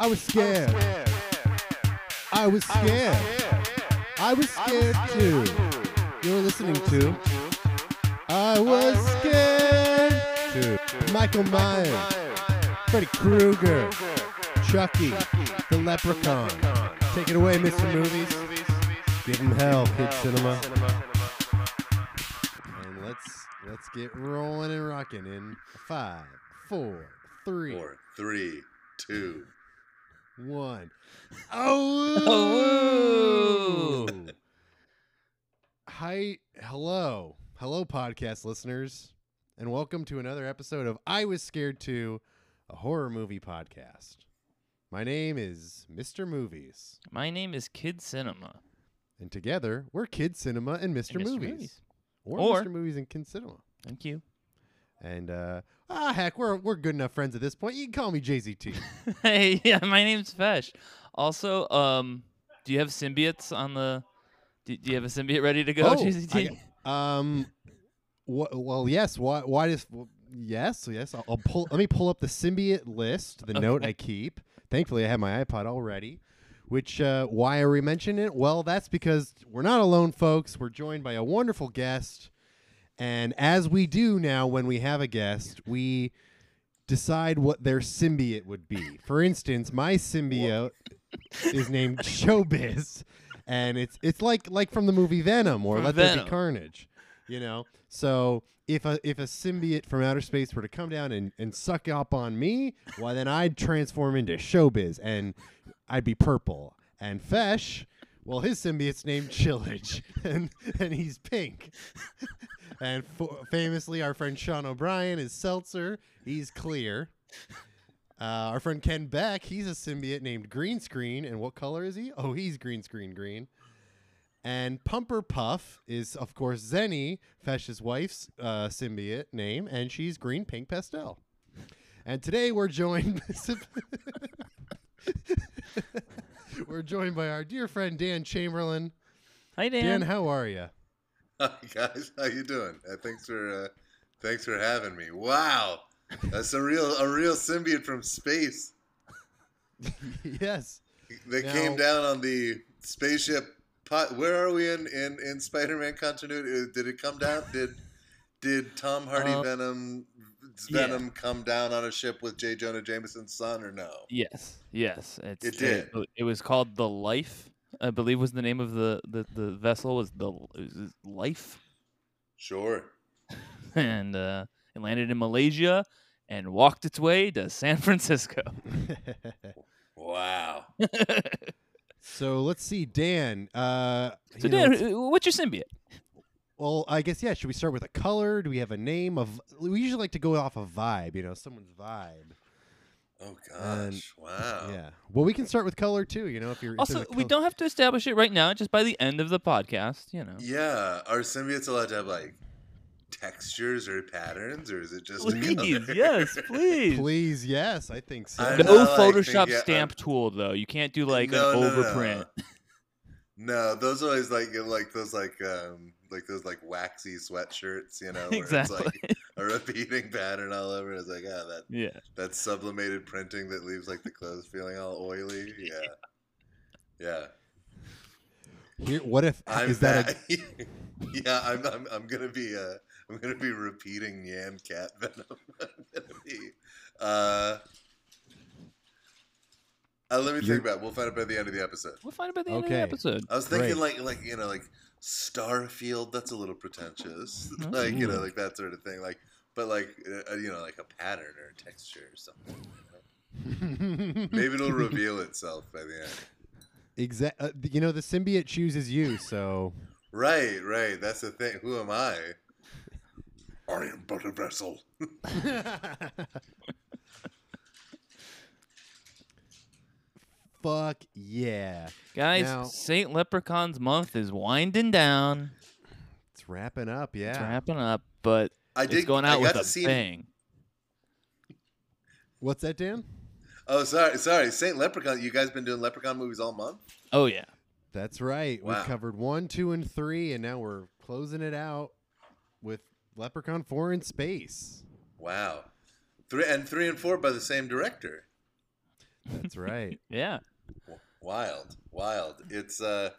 I was scared. I was scared. I was scared too. You're listening to I was scared too. Michael Myers, Freddy Krueger, Chucky, the Leprechaun. Take it away, Mr. Movies. Give him hell, kid cinema. And let's let's get rolling and rocking in five, four, three, Four, three, two. One. Oh. Oh. Hi, hello, hello, podcast listeners, and welcome to another episode of I Was Scared Too, a horror movie podcast. My name is Mr. Movies, My name is Kid Cinema. and together we're Kid Cinema and Mr. And Movies, or, Or- Mr. Movies and Kid Cinema. Thank you. And uh, ah, heck, we're we're good enough friends at this point. You can call me JZT. hey, yeah, my name's Fesh. Also, um, do you have symbiotes on the? Do, do you have a symbiote ready to go, Oh, I GZT? um, wh- well, yes. Why? Why does? Well, yes, yes. I'll, I'll pull. Let me pull up the symbiote list, the note I keep. Thankfully, I have my iPod already. Which uh, why are we mentioning it? Well, that's because we're not alone, folks. We're joined by a wonderful guest, and as we do now when we have a guest, we decide what their symbiote would be. For instance, my symbiote is named Showbiz, and it's it's like like from the movie Venom or From Let There Venom. Be Carnage, you know. So if a if a symbiote from outer space were to come down and, and suck up on me, well then I'd transform into Showbiz and I'd be purple. And Fesh, well his symbiote's named Chillage, and and he's pink. And famously, our friend Sean O'Brien is Seltzer. He's clear. Uh, our friend Ken Beck, he's a symbiote named Green Screen. And what color is he? Oh, he's green screen green. And Pumper Puff is, of course, Zenny, Fesh's wife's uh, symbiote name, and she's green pink pastel. And today we're joined. we're joined by our dear friend Dan Chamberlain. Hi, Dan. Dan, how are you? Hi guys, how you doing? Uh, thanks for uh, thanks for having me. Wow, that's a real a real symbiote from space. yes. They Now- came down on the spaceship. Pot, where are we in, in, in Spider-Man continuity? Uh, Did it come down? Did did Tom Hardy Uh, Venom yeah. Venom come down on a ship with J. Jonah Jameson's son or no? Yes, yes. It's, It did. It, was called the Life. I believe was the name of the the, the vessel was the was Life, Sure. and uh, it landed in Malaysia and walked its way to San Francisco. Wow. so let's see, Dan. Uh, so, you know, Dan, what's your symbiote? Well, I guess yeah. Should we start with a color? Do we have a name of? We usually like to go off a vibe. You know, someone's vibe. Oh And- gosh. wow. Yeah. Well, we can start with color too. You know, if you're if Also, we col- don't have to establish it right now. Just by the end of the podcast, you know. Yeah, are symbiotes allowed to have like textures or patterns, or is it just Please, color? yes, please. Please, yes, I think so. I No know, like, Photoshop think, yeah, stamp uh, tool though. You can't do like No, an no, no, no. overprint. No, those are always like like those like um like those like waxy sweatshirts, you know, where exactly. it's like a repeating pattern all over. It's like, ah, that yeah. that sublimated printing that leaves like the clothes feeling all oily. Yeah, yeah. Here, what if I'm is that? A, yeah, I'm, I'm I'm gonna be uh I'm gonna be repeating Nyan Cat Venom. I'm gonna be uh. Uh, let me You're- think about. it. We'll find it by the end of the episode. We'll find it by the end of the episode. I was thinking Great. like like you know like Starfield. That's a little pretentious. Oh. like you know like that sort of thing. Like but like uh, you know like a pattern or a texture or something. Maybe it'll reveal itself by the end. Exa- uh, you know, the symbiote chooses you, so Right, right. That's the thing. Who am I? I am but a vessel. Fuck yeah. Guys, Now- Saint Leprechaun's month is winding down. It's wrapping up. Yeah. It's wrapping up, but I it's did going I out with got a to see. bang. What's that, Dan? Oh, sorry, sorry. Saint Leprechaun. You guys been doing Leprechaun movies all month? Oh yeah. That's right. Wow. We've covered one, two, and three, and now we're closing it out with Leprechaun 4 in space. Wow. Three and three and four by the same director. That's right. Yeah. Wild, wild. It's uh,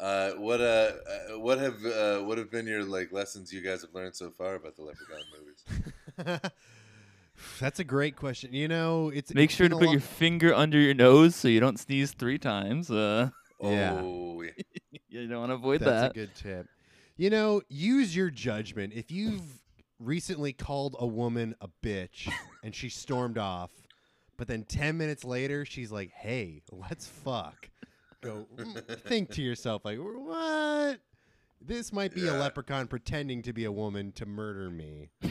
uh, what uh, uh, what have uh, what have been your like lessons you guys have learned so far about the Leprechaun movies? That's a great question. You know, it's Make it's sure to put lo- your finger under your nose so you don't sneeze three times. Uh, Yeah. Oh, yeah. you don't want to avoid That's that. That's a good tip. You know, use your judgment. If you've recently called a woman a bitch and she stormed off, but then 10 minutes later she's like, "Hey, let's fuck." Go mm, think to yourself like, "What? This might be a Yeah. leprechaun pretending to be a woman to murder me."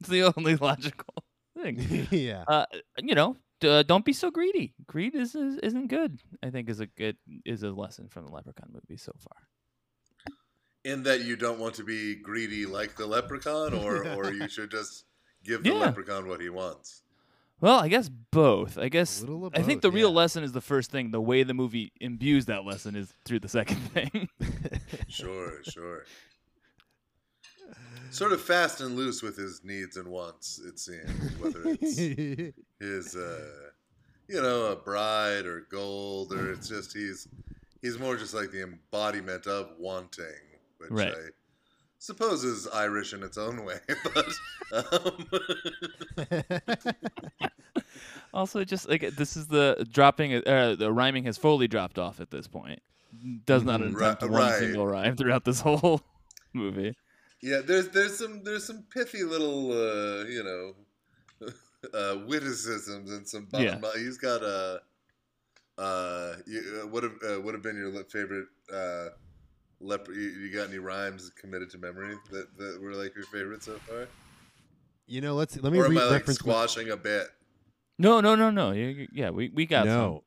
It's the only logical thing. yeah. Uh, you know, d- uh, don't be so greedy. Greed is, is isn't good. I think is a good is a lesson from the Leprechaun movie so far. In that you don't want to be greedy like the leprechaun, or or you should just give the Yeah. leprechaun what he wants. Well, I guess both. I guess little of I think both, the real yeah. lesson is the first thing. The way the movie imbues that lesson is through the second thing. Sure, sure. Sort of fast and loose with his needs and wants. It seems whether it's his, uh, you know, a bride or gold, or it's just he's he's more just like the embodiment of wanting, which Right. I suppose is Irish in its own way. But um, also, just like this is the dropping. Uh, the rhyming has fully dropped off at this point. Does not attempt Ri- one single rhyme throughout this whole movie. yeah, there's there's some there's some pithy little uh, you know uh, witticisms and some. Yeah. He's got a. Uh, you, uh, what have uh, would have been your favorite uh, leper? You, you got any rhymes committed to memory that, that were like your favorite so far? you know, let's let me or am read I like reference my- squashing a bit? No, no, no, no. You- you- Yeah, we we got some.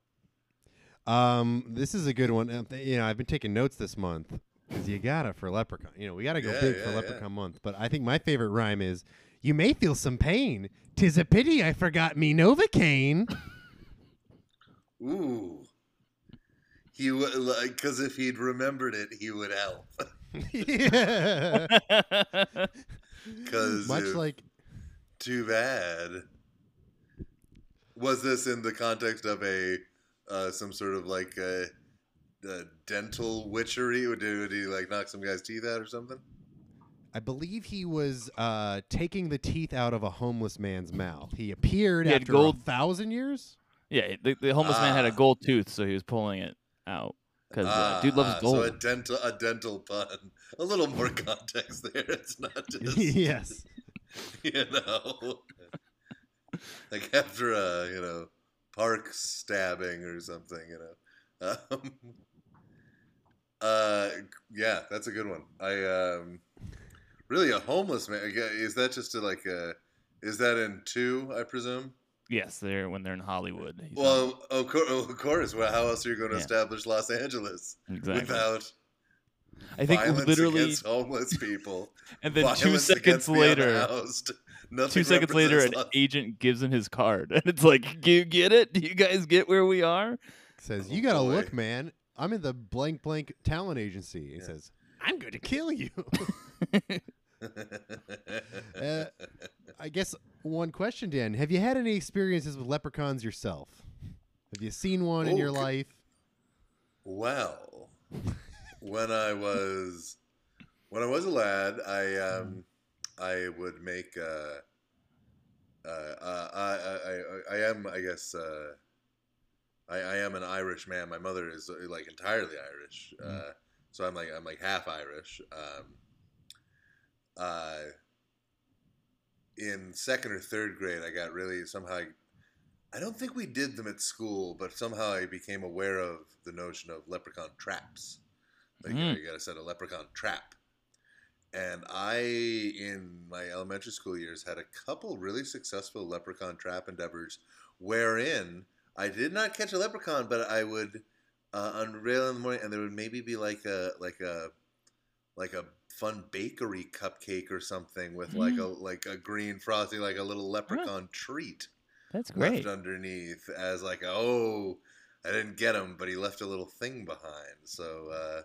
no. Um, this is a good one. You know, I've been taking notes this month because you gotta for Leprechaun. You know, we gotta go Yeah, big yeah, for yeah. Leprechaun month. But I think my favorite rhyme is, "You may feel some pain. Tis a pity I forgot me Novocaine." Ooh, he would like because if he'd remembered it, he would help. yeah. Because Much like too bad. Was this in the context of a uh, some sort of like a, a dental witchery? Or did, would he like knock some guy's teeth out or something? I believe he was uh, taking the teeth out of a homeless man's mouth. He appeared He after gold- a thousand years. yeah, the, the homeless man had a Ah. gold tooth, so he was pulling it out because uh, dude loves Ah, gold. So a dental a dental pun. A little more context there. It's not just yes. you know, like after a you know park stabbing or something. You know, um, uh, yeah, that's a good one. I um, really a homeless man. Is that just a, like a? Is that in two? I presume. Yes, they're when they're in Hollywood. he's Well, of course, of course. Well, how else are you going to Yeah. establish Los Angeles exactly. without I think literally, against homeless people? and then two seconds later, two seconds later, an represents Los- agent gives him his card, and it's like, "Do you get it? Do you guys get where we are?" Says, Oh, "You gotta boy. look, man. I'm in the blank blank talent agency." He Yeah. says, "I'm going to kill you." Uh, I guess one question, Dan: Have you had any experiences with leprechauns yourself? Have you seen one in your Oh, c- life? Well, when I was when I was a lad, I um I would make uh, uh, uh I, I I I am I guess uh I, I am an Irish man. My mother is like entirely Irish, uh, so I'm like I'm like half Irish. Um, uh, in second or third grade, I got really somehow. I don't think we did them at school, but somehow I became aware of the notion of leprechaun traps. Like you, know, Mm. you got to set a leprechaun trap. And I, in my elementary school years, had a couple really successful leprechaun trap endeavors wherein I did not catch a leprechaun, but I would uh, unveil in the morning, and there would maybe be like a like a like a fun bakery cupcake or something with like a like a green frosting, like a little leprechaun treat That's great. left underneath as like oh I didn't get him, but he left a little thing behind. So uh,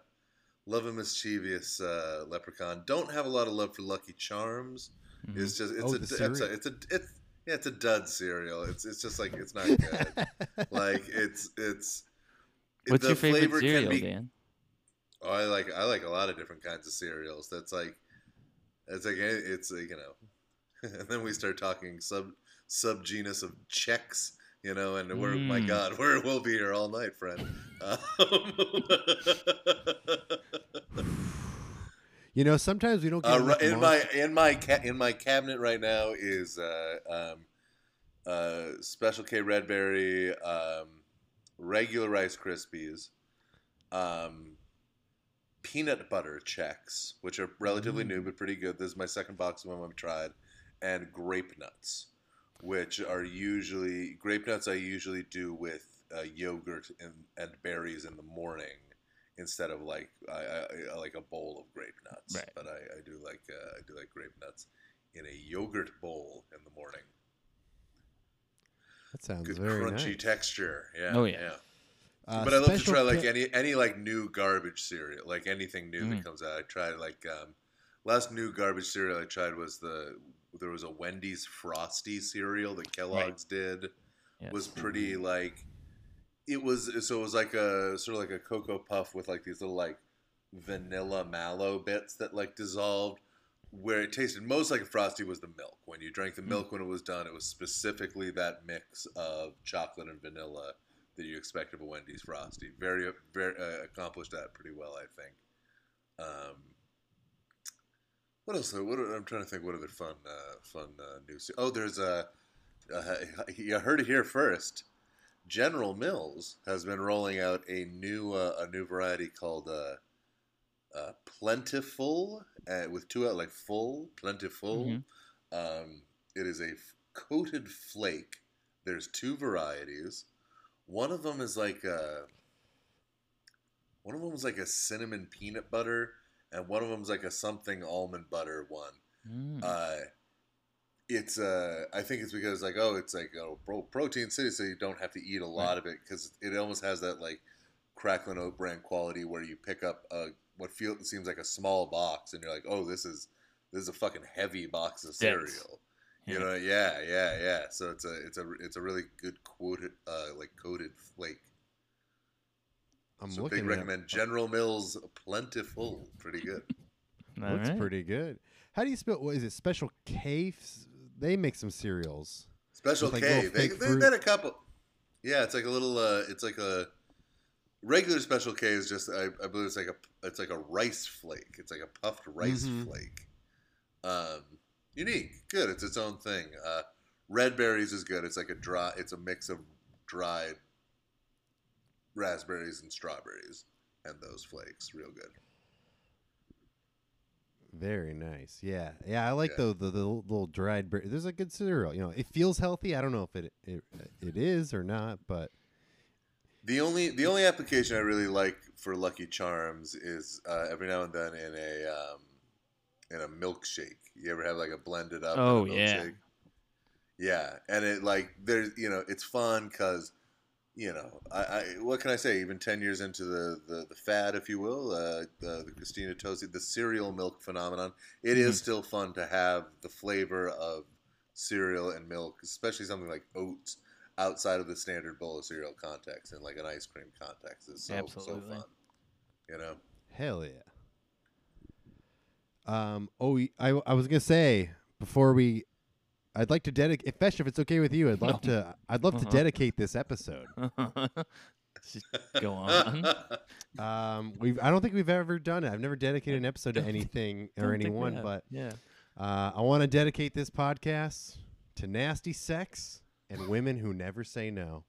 love a mischievous uh, leprechaun. Don't have a lot of love for Lucky Charms. Mhm. It's just it's Oh, a the it's a it's a it's Yeah, it's a dud cereal. It's it's just like it's not good. like it's it's. What's the your favorite cereal, be- Dan? Oh, I like I like a lot of different kinds of cereals. That's like, it's like it's like, you know, and then we start talking sub sub genus of Chex. you know, and we're my Mm. God, we're we'll be here all night, friend. Um, You know, sometimes we don't get uh, enough ri- in my in my ca- in my cabinet right now is uh, um, uh, Special K Red Berry, um, regular Rice Krispies, um, peanut butter Chex, which are relatively Mm. new but pretty good. This is my second box of them I've tried, and grape nuts, which are usually grape nuts. I usually do with uh, yogurt and, and berries in the morning instead of like I, I, like a bowl of grape nuts. Right. But I, I do like uh, I do like grape nuts in a yogurt bowl in the morning. that sounds Good very crunchy nice. texture. Yeah. Oh, yeah. Uh, but I love to try like any any like new garbage cereal, like anything new Mm. that comes out. I tried like um, last new garbage cereal I tried was the there was a Wendy's Frosty cereal that Kellogg's did. Yes. Was pretty like it was so it was like a sort of like a cocoa puff with like these little like vanilla mallow bits that like dissolved. Where it tasted most like a frosty was the milk. When you drank the Mm. milk when it was done, it was specifically that mix of chocolate and vanilla that you expect of a Wendy's frosty. Very, very uh, accomplished that pretty well, I think. Um, what else? What are- I'm trying to think. What other fun, uh, fun uh, news? Oh, there's a. Uh, you heard it here first. General Mills has been rolling out a new uh, a new variety called uh, uh, Plentiful uh, with two out like full Plentiful. Mhm. Um, it is a f- coated flake. There's two varieties. One of them is like a one of them is like a cinnamon peanut butter, and one of them is like a something almond butter one. Mm. Uh, it's uh, I think it's because like oh, it's like oh, pro- protein city, so you don't have to eat a lot of it because it almost has that like Cracklin' Oat Bran quality where you pick up a what feels seems like a small box and you're like oh, this is this is a fucking heavy box of cereal. You know, yeah, yeah, yeah. So it's a it's a it's a really good quoted uh, like coated flake. I'm so looking big at recommend General Mills Plentiful. Pretty good. All Looks right. pretty good. How do you spell? What is it? Special K? They make some cereals. Special With, like, K. they, they've fruit. a couple. Yeah, it's like a little. Uh, it's like a regular Special K is just. I, I believe it's like a. It's like a rice flake. It's like a puffed rice Mhm. flake. Um, unique, good. It's its own thing. Uh, red berries is good. It's like a dry. It's a mix of dried raspberries and strawberries, and those flakes. Real good. Very nice. Yeah, yeah. I like Yeah. the, the the little dried. Ber- There's a good cereal. You know, it feels healthy. I don't know if it it, it is or not, but The only the only application I really like for Lucky Charms is uh, every now and then in a um, in a milkshake. You ever have like a blended up? in a Oh, yeah. milkshake? yeah, and it like there's you know it's fun because you know I, I what can I say? Even ten years into the the, the fad, if you will, uh, the, the Christina Tosi, the cereal milk phenomenon, it is Mhm. still fun to have the flavor of cereal and milk, especially something like oats outside of the standard bowl of cereal context and like an ice cream context is so Absolutely. so fun. You know, hell yeah. Um. Oh, I, I was gonna say before we, I'd like to dedicate. If Fesh, if it's okay with you, I'd love to. I'd love to Uh-huh. dedicate this episode. Go on. Um. We've. I don't think we've ever done it. I've never dedicated an episode to anything or Don't think we anyone, but yeah. Uh, I want to dedicate this podcast to nasty sex and women who never say no.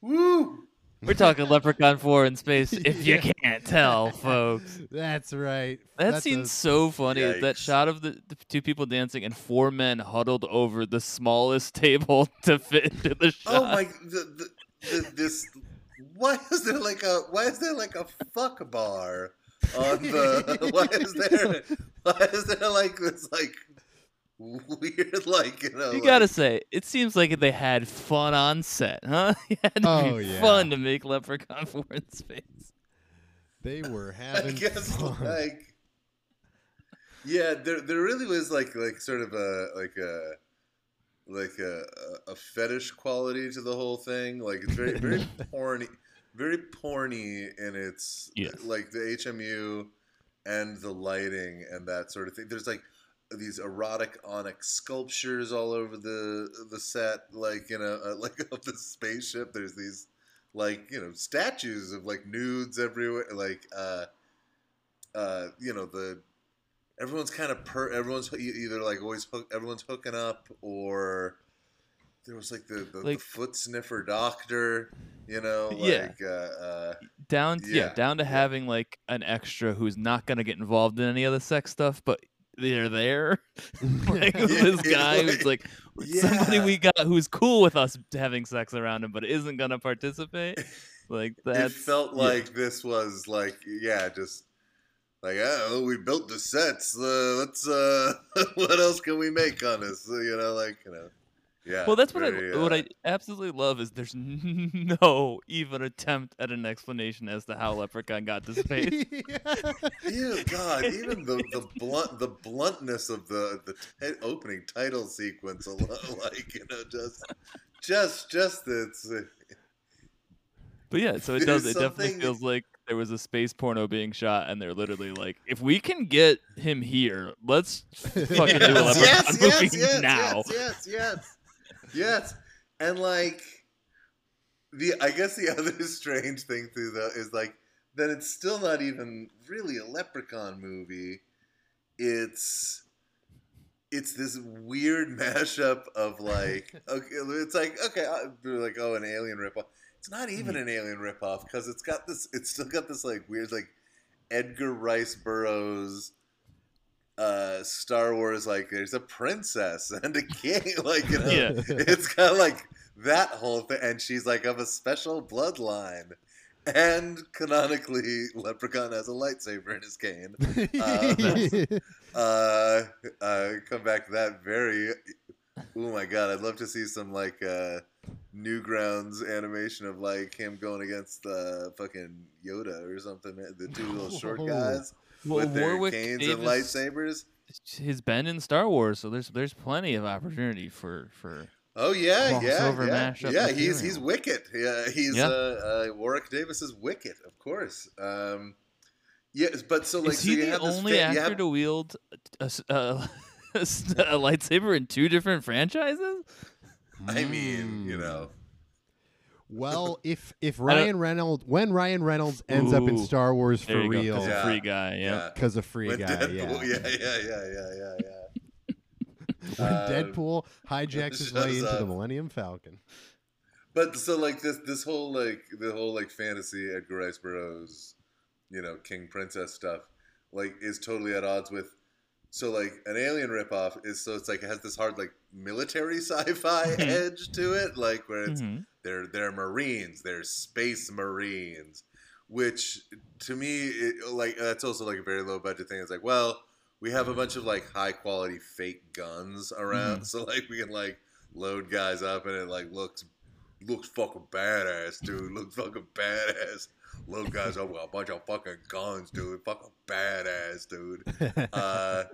Woo! We're talking Leprechaun 4 in space, if you Yeah. can't tell, folks. That's right. That That's scene's a- so funny. That shot of the, the two people dancing and four men huddled over the smallest table to fit into the oh shot. Oh my! The, the, the, this. Why is there like a? Why is there like a fuck bar on the? Why is there? Why is there like this like weird like you know? You like- gotta say, it seems like they had fun on set, huh? It had to Oh, be yeah. fun to make Leprechaun 4 in space. They were I having guess fun. like. Yeah, there there really was like like sort of a like a like a, a a fetish quality to the whole thing. Like it's very very porny, very porny in its Yes. like the HMU and the lighting and that sort of thing. There's like these erotic onyx sculptures all over the the set, like you know, uh, like of the spaceship. There's these like you know statues of like nudes everywhere, like uh, uh, you know the everyone's kind of per everyone's either like always hook everyone's hooking up or there was like the the, Like- the foot sniffer doctor, you know, Yeah. like uh, uh, down yeah, Yeah, down to yeah. having like an extra who's not gonna get involved in any of the sex stuff, but they're there. like Yeah, this guy who's like somebody yeah. we got who's cool with us having sex around him, but isn't gonna participate. Like that. it felt yeah. like this was like yeah just like oh we built the sets uh, let's uh what else can we make on this you know like you know yeah Well, that's what very, I what uh, I absolutely love is there's no even attempt at an explanation as to how Leprechaun got to space. Ew, God! Even the, the blunt the bluntness of the the ti- opening title sequence, alone, like you know, just just just it's uh, But yeah, so it does. It definitely feels like there was a space porno being shot, and they're literally like, if we can get him here, let's fucking do a Leprechaun yes, movie yes, yes, now. yes, yes, yes, yes, and like the I guess the other strange thing too though is like that it's still not even really a Leprechaun movie. It's it's this weird mashup of like okay, it's like okay, uh, they're like oh an alien ripoff. It's not even Hmm. an alien ripoff because it's got this. It's still got this like weird like Edgar Rice Burroughs uh Star Wars like there's a princess and a king like you know Yeah. it's kind of like that whole thing and she's like of a special bloodline. And canonically Leprechaun has a lightsaber in his cane. Uh uh come back to that very oh my god I'd love to see some like uh Newgrounds animation of like him going against uh fucking Yoda or something the two little short guys Well, with their Warwick canes Davis and lightsabers He's been in Star Wars, so there's there's plenty of opportunity for for. Oh yeah, yeah, yeah, mashup yeah. He's material. he's Wicket. Yeah, he's Yeah. Uh, uh, Warwick Davis is Wicket, of course. Um, yes, but so like is so he you the have only fa- actor have- to wield a lightsaber in two different franchises? I mean, you Mm. know, Well, if if Ryan Reynolds when Ryan Reynolds ends up in Star Wars for real, you go, a Yeah. free guy. Yeah. yeah. because of free When guy, Deadpool, yeah. yeah, yeah, yeah, yeah, yeah, yeah. When Um, Deadpool hijacks his way into the. Millennium Falcon. But so like this this whole like the whole like fantasy Edgar Rice Burroughs, you know, King Princess stuff, like is totally at odds with so like an alien ripoff is so it's like it has this hard like military sci-fi Mhm. edge to it, like where it's Mhm. they're they're Marines, they're space Marines, which to me it, like that's also like a very low budget thing. It's like, well, we have a bunch of like high quality fake guns around, so like we can like load guys up and it like looks looks fucking badass, dude. Looks fucking badass. Load guys up with a bunch of fucking guns, dude. Fucking badass, dude. Uh,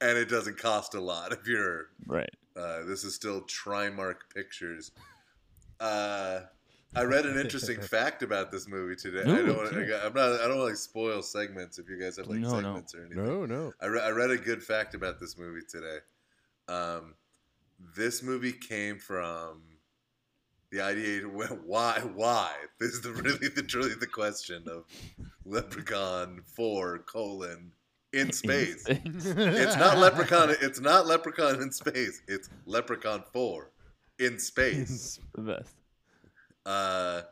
and it doesn't cost a lot if you're Right. uh, this is still Trimark Pictures. Uh, I read an interesting fact about this movie today. I don't. Sure. I, am not. I don't want to like spoil segments if you guys have like No, no. segments or anything. no, no. I, re- I read a good fact about this movie today. Um, this movie came from the idea. Went why? Why? This is the really the truly the question of Leprechaun Four colon in space. It's not Leprechaun. It's not Leprechaun in space. It's Leprechaun Four in space. the best. Uh,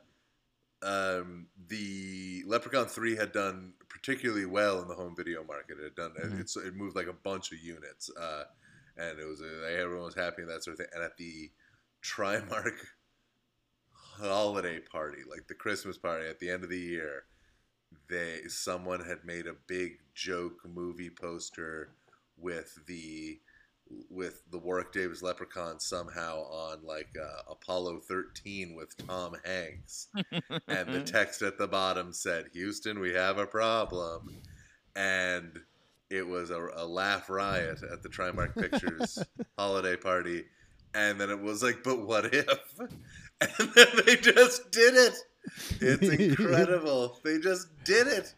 um, the Leprechaun Three had done particularly well in the home video market. It had done. Mhm. It's it moved like a bunch of units. Uh, and it was uh, everyone was happy and that sort of thing. And at the Trimark holiday party, like the Christmas party at the end of the year, they someone had made a big joke movie poster with the with the Warwick Davis Leprechaun somehow on like uh, Apollo 13 with Tom Hanks, and the text at the bottom said, "Houston, we have a problem," and it was a, a laugh riot at the Trimark Pictures holiday party. and then it was like, but what if? And then they just did it. It's incredible. they just did it.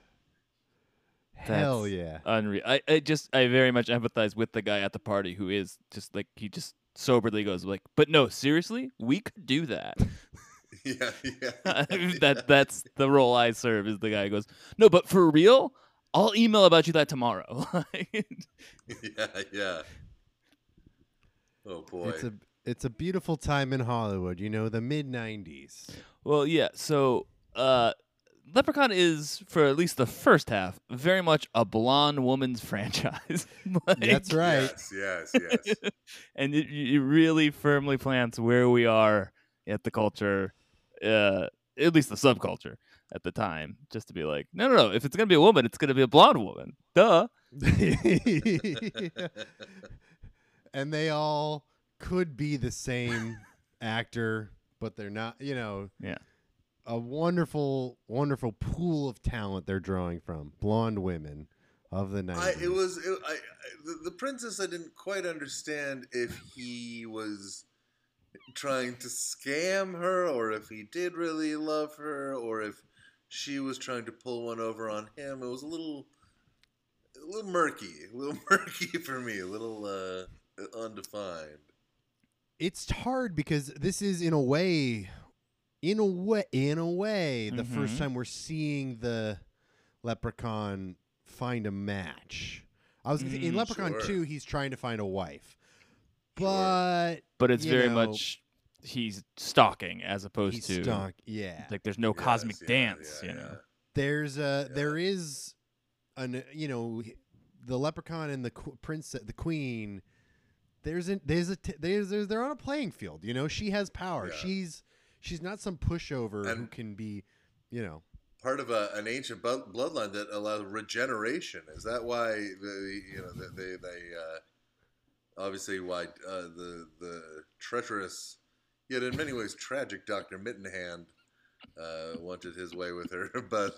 Hell yeah. Unreal. I, I just I very much empathize with the guy at the party who is just like he just soberly goes like, but no, seriously, we could do that. Yeah, yeah. that that's the role I serve is the guy who goes, no, but for real, I'll email about you that tomorrow. yeah, yeah. Oh boy. It's a it's a beautiful time in Hollywood. You know, the mid '90s. well, yeah. So, uh, Leprechaun is for at least the first half very much a blonde woman's franchise. Like, That's right. Yes, yes, yes. and it, it really firmly plants where we are at the culture, uh, at least the subculture at the time, just to be like, no, no, no. If it's gonna be a woman, it's gonna be a blonde woman. Duh. and they all could be the same actor, but they're not. You know, Yeah. a wonderful, wonderful pool of talent they're drawing from. Blonde women of the '90s. I, it was it, I, I, the, the princess. I didn't quite understand if he was trying to scam her, or if he did really love her, or if she was trying to pull one over on him. It was a little, a little murky, a little murky for me, a little uh, undefined. It's hard because this is in a way in a way in a way the first Mhm. time we're seeing the leprechaun find a match i was gonna in Mm, leprechaun sure. 2 he's trying to find a wife Sure. but But it's very know, much he's stalking as opposed he's to stunk yeah like there's no Yes, cosmic yeah, dance, yeah, you know. there's a Yeah. there is an you know the leprechaun and the qu- prince the queen there's a there's a t- there's, there's they're on a playing field you know she has power Yeah. she's she's not some pushover who can be you know part of a, an ancient bu- bloodline that allows regeneration. Is that why the you know they they, they uh, obviously why uh, the the treacherous yet in many ways tragic Doctor Mittenhand uh, wanted his way with her, but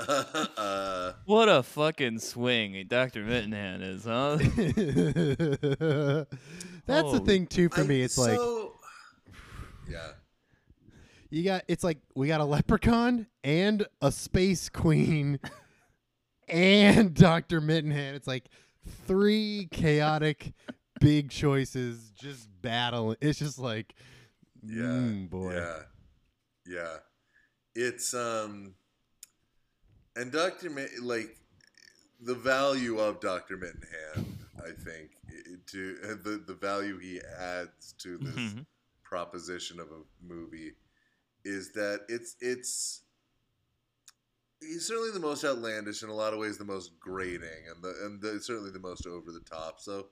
uh, What a fucking swing Dr. Mittenhand is, huh? that's the Oh. thing too for I- me it's like so- yeah. you got it's like we got a leprechaun and a space queen and Dr. Mittenhand. It's like three chaotic big choices just battling. It's just like Yeah, mm, boy. Yeah, yeah. It's um, and Doctor Mi- like the value of Doctor Mittenhand. I think to the the value he adds to this Mhm. proposition of a movie is that it's it's he's certainly the most outlandish in a lot of ways the most grating and the and the, certainly the most over the top so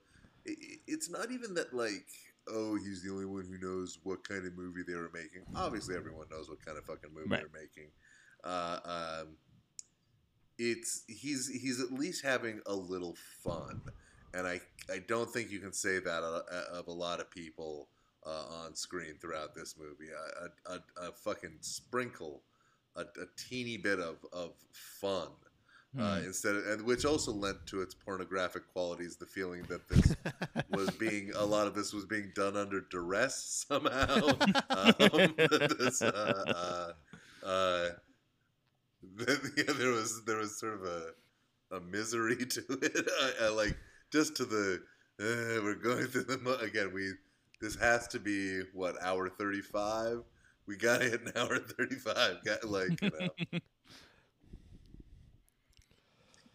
i i- it's not even that like oh he's the only one who knows what kind of movie they were making obviously everyone knows what kind of fucking movie Right. they're making uh, um, it's he's he's at least having a little fun and I, I don't think you can say that of, of a lot of people uh, on screen throughout this movie. A, a, a, fucking sprinkle, a, a teeny bit of, of fun. Uh, Hmm. instead of, and which also lent to its pornographic qualities the feeling that this was being a lot of this was being done under duress somehow. um, this, uh, uh, uh, yeah, there was there was sort of a a misery to it. I, I like just to the uh, we're going through the mo- again. We this has to be what hour thirty five. We got to hit an hour thirty five. Got like you know.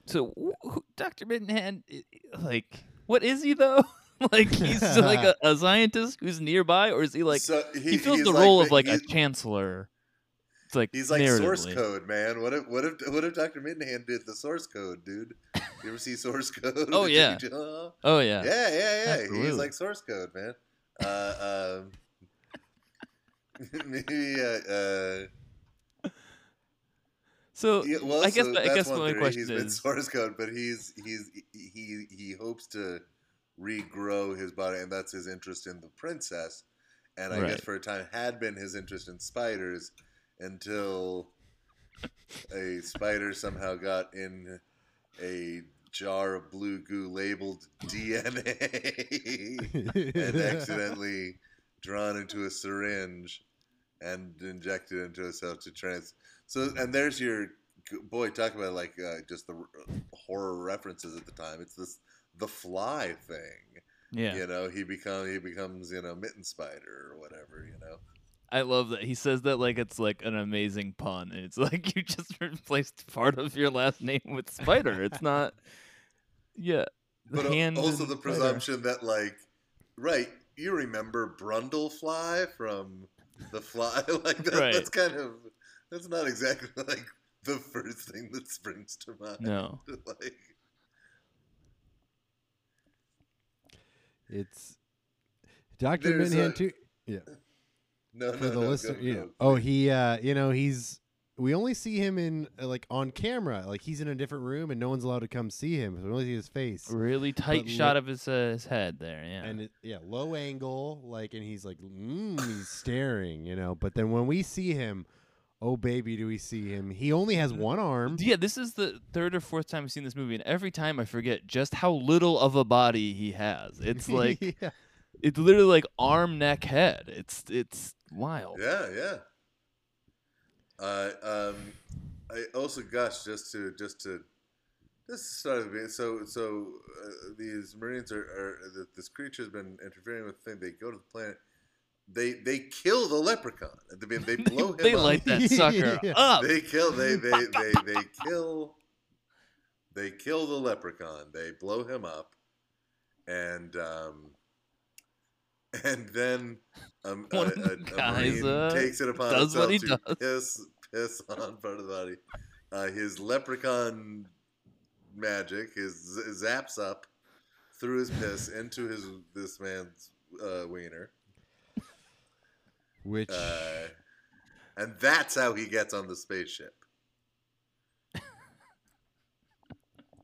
So, who- Dr. Mittenhand, like, what is he though? like, he's like a, a scientist who's nearby, or is he like So he, fills he's the role of like a chancellor? It's like He's like source code, man. What if what if what if Doctor Mittenhand did the source code, dude? You ever see source code? Oh, yeah. Oh yeah. yeah, yeah, yeah. He's like source code, man. Uh, um, maybe uh, uh, So yeah, well, I guess so I guess one my question He's been is, source code, but he's he's he he hopes to regrow his body, and that's his interest in the princess. And I guess for a time had been his interest in spiders until a spider somehow got in a jar of blue goo labeled DNA and accidentally drawn into a syringe and injected into himself to trans. So, and there's your boy. Talk about like uh, just the horror references at the time. It's this the fly thing. Yeah. You know, he become he becomes you know mitten spider or whatever. You know. I love that he says that like it's like an amazing pun. and It's like you just replaced part of your last name with Spider. It's not. Yeah. But hand also and the spider. presumption that like, right? You remember Brundlefly from the Fly? like that, Right. that's kind of that's not exactly like the first thing that springs to mind. No. like, it's Doctor There's Minhan too. Yeah, no, for no, the no, listener. go, yeah. go. Oh, he. uh You know, he's. We only see him in uh, like on camera. Like he's in a different room, and no one's allowed to come see him. So we only see his face. Really tight But shot li- of his uh, his head there. Yeah. and it, yeah, low angle, like, and he's like, mm, he's staring, you know. But then when we see him, oh baby, do we see him? He only has one arm. yeah, this is the third or fourth time I've seen this movie, and every time I forget just how little of a body he has. It's like yeah. it's literally like arm, neck, head. It's it's wild. Yeah, yeah. Uh, um, I also, gosh, just to just to this is start of the so so uh, these Marines are, are this creature's been interfering with the thing. They go to the planet. They they kill the leprechaun at the beginning. They blow him they up. light that sucker Yeah. up. They kill. They they they they kill. They kill the leprechaun. They blow him up, and um, and then um, a, One of a, a guys, Marine uh, takes it upon does what himself he to piss piss on part of the body. Uh, his leprechaun magic, his zaps up through his piss into his this man's uh, wiener. Which Uh, and that's how he gets on the spaceship.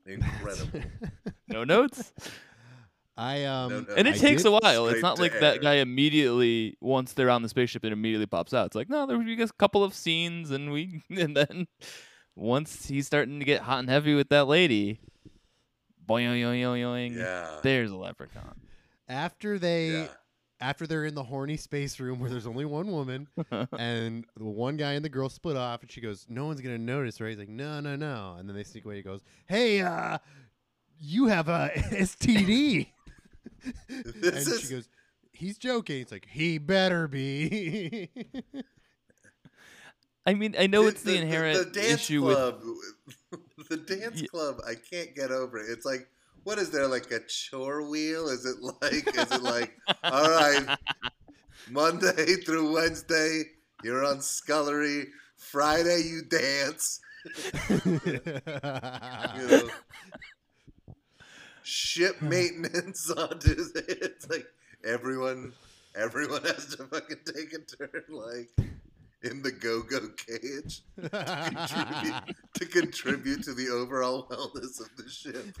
Incredible. No notes. I um, No, no, and it I takes a while. It's not like air. that guy immediately once they're on the spaceship it immediately pops out. It's like no, there we get a couple of scenes and we and then once he's starting to get hot and heavy with that lady, boing yoing yoing yoing. Yeah. There's a leprechaun. after they yeah. after they're in the horny space room where there's only one woman and the one guy and the girl split off and she goes no one's gonna notice right he's like no no no and then they sneak away he goes hey uh you have a std and is she goes he's joking it's like he better be I mean, I know it's the, inherent the dance issue with club. the dance Ye- club. I can't get over it. It's like, what is there like a chore wheel? Is it like? Is it like? all right, Monday through Wednesday, you're on scullery. Friday, you dance. You know, ship hmm. maintenance onto It's like everyone, everyone has to fucking take a turn, like in the go-go cage contribute, to contribute to the overall wellness of the ship.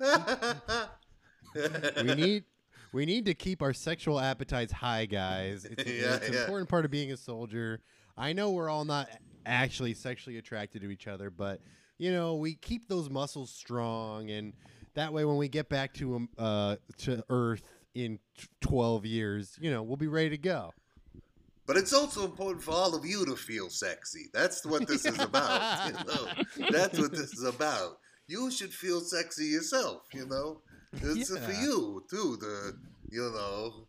we need we need to keep our sexual appetites high, guys. It's, Yeah, it's an yeah. important part of being a soldier. I know we're all not actually sexually attracted to each other, but you know we keep those muscles strong, and that way when we get back to um, uh, to Earth in t- twelve years, you know we'll be ready to go. But it's also important for all of you to feel sexy. That's what this is about. You know? That's what this is about. You should feel sexy yourself. You know, it's for you too. The you know.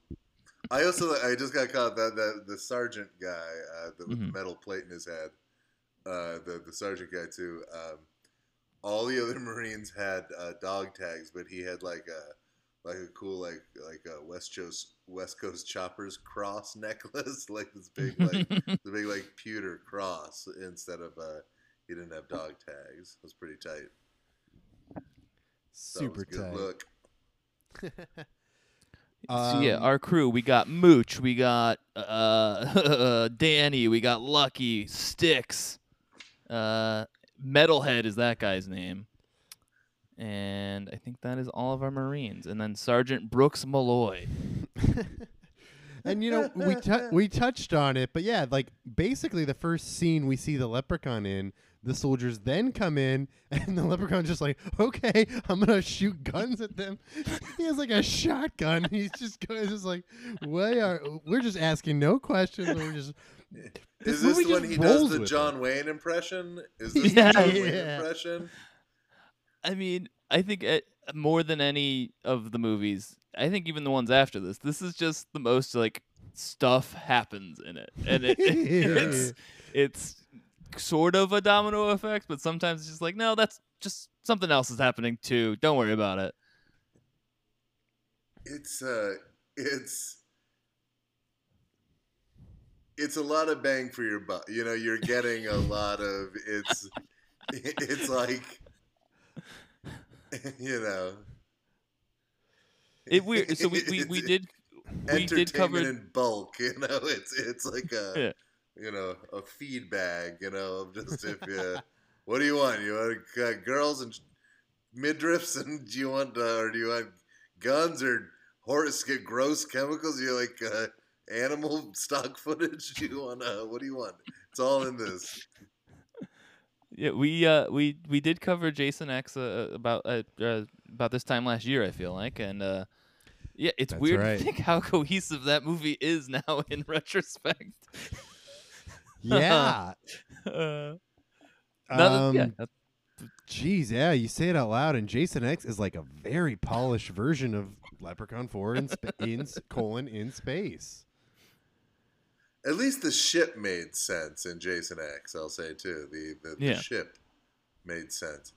I also I just got caught that that the sergeant guy uh, the, with the Mhm. metal plate in his head. Uh, the the sergeant guy too. Um, all the other Marines had uh, dog tags, but he had like a like a cool like like a West Coast West Coast Choppers cross necklace, like this big like the big like pewter cross instead of uh he didn't have dog tags. It was pretty tight. Super good tight. look. so yeah, Um, our crew. We got Mooch. We got uh, Danny. We got Lucky. Sticks. Uh, Metalhead is that guy's name. And I think that is all of our Marines. And then Sergeant Brooks Malloy. and you know we we touched on it, but yeah, like basically the first scene we see the leprechaun in, the soldiers then come in, and the leprechaun's just like, okay, I'm gonna shoot guns at them. he has like a shotgun. He's just going, just like, we are, we're just asking no questions. We're just. This Is this movie when just he does the John it. Wayne impression? Is this Yeah. the John Wayne impression? I mean, I think it, more than any of the movies, I think even the ones after this, this is just the most like stuff happens in it, and it, it's it's sort of a domino effect, but sometimes it's just like, no, that's just something else is happening too. Don't worry about it. It's uh, it's it's a lot of bang for your buck. You know, you're getting a lot of it's it's like you know It weird. So we we, we did we did cover entertainment in bulk. You know, it's it's like a Yeah. you know a feed bag. You know, of just if you what do you want? You want uh, girls and midriffs, and do you want uh, or do you want guns or horse get gross chemicals? You're like uh, animal stock footage? Do you want uh, what do you want? It's all in this. Yeah, we uh we we did cover Jason X uh, about uh, uh, about this time last year. I feel like, and uh, yeah, it's That's weird right. to think how cohesive that movie is now in retrospect. yeah. uh, now yeah, Um, that- Jeez, yeah, you say it out loud, and Jason X is like a very polished version of Leprechaun Four in, sp- in colon in space. At least the ship made sense in Jason X. I'll say too. The the, the Yeah. ship made sense.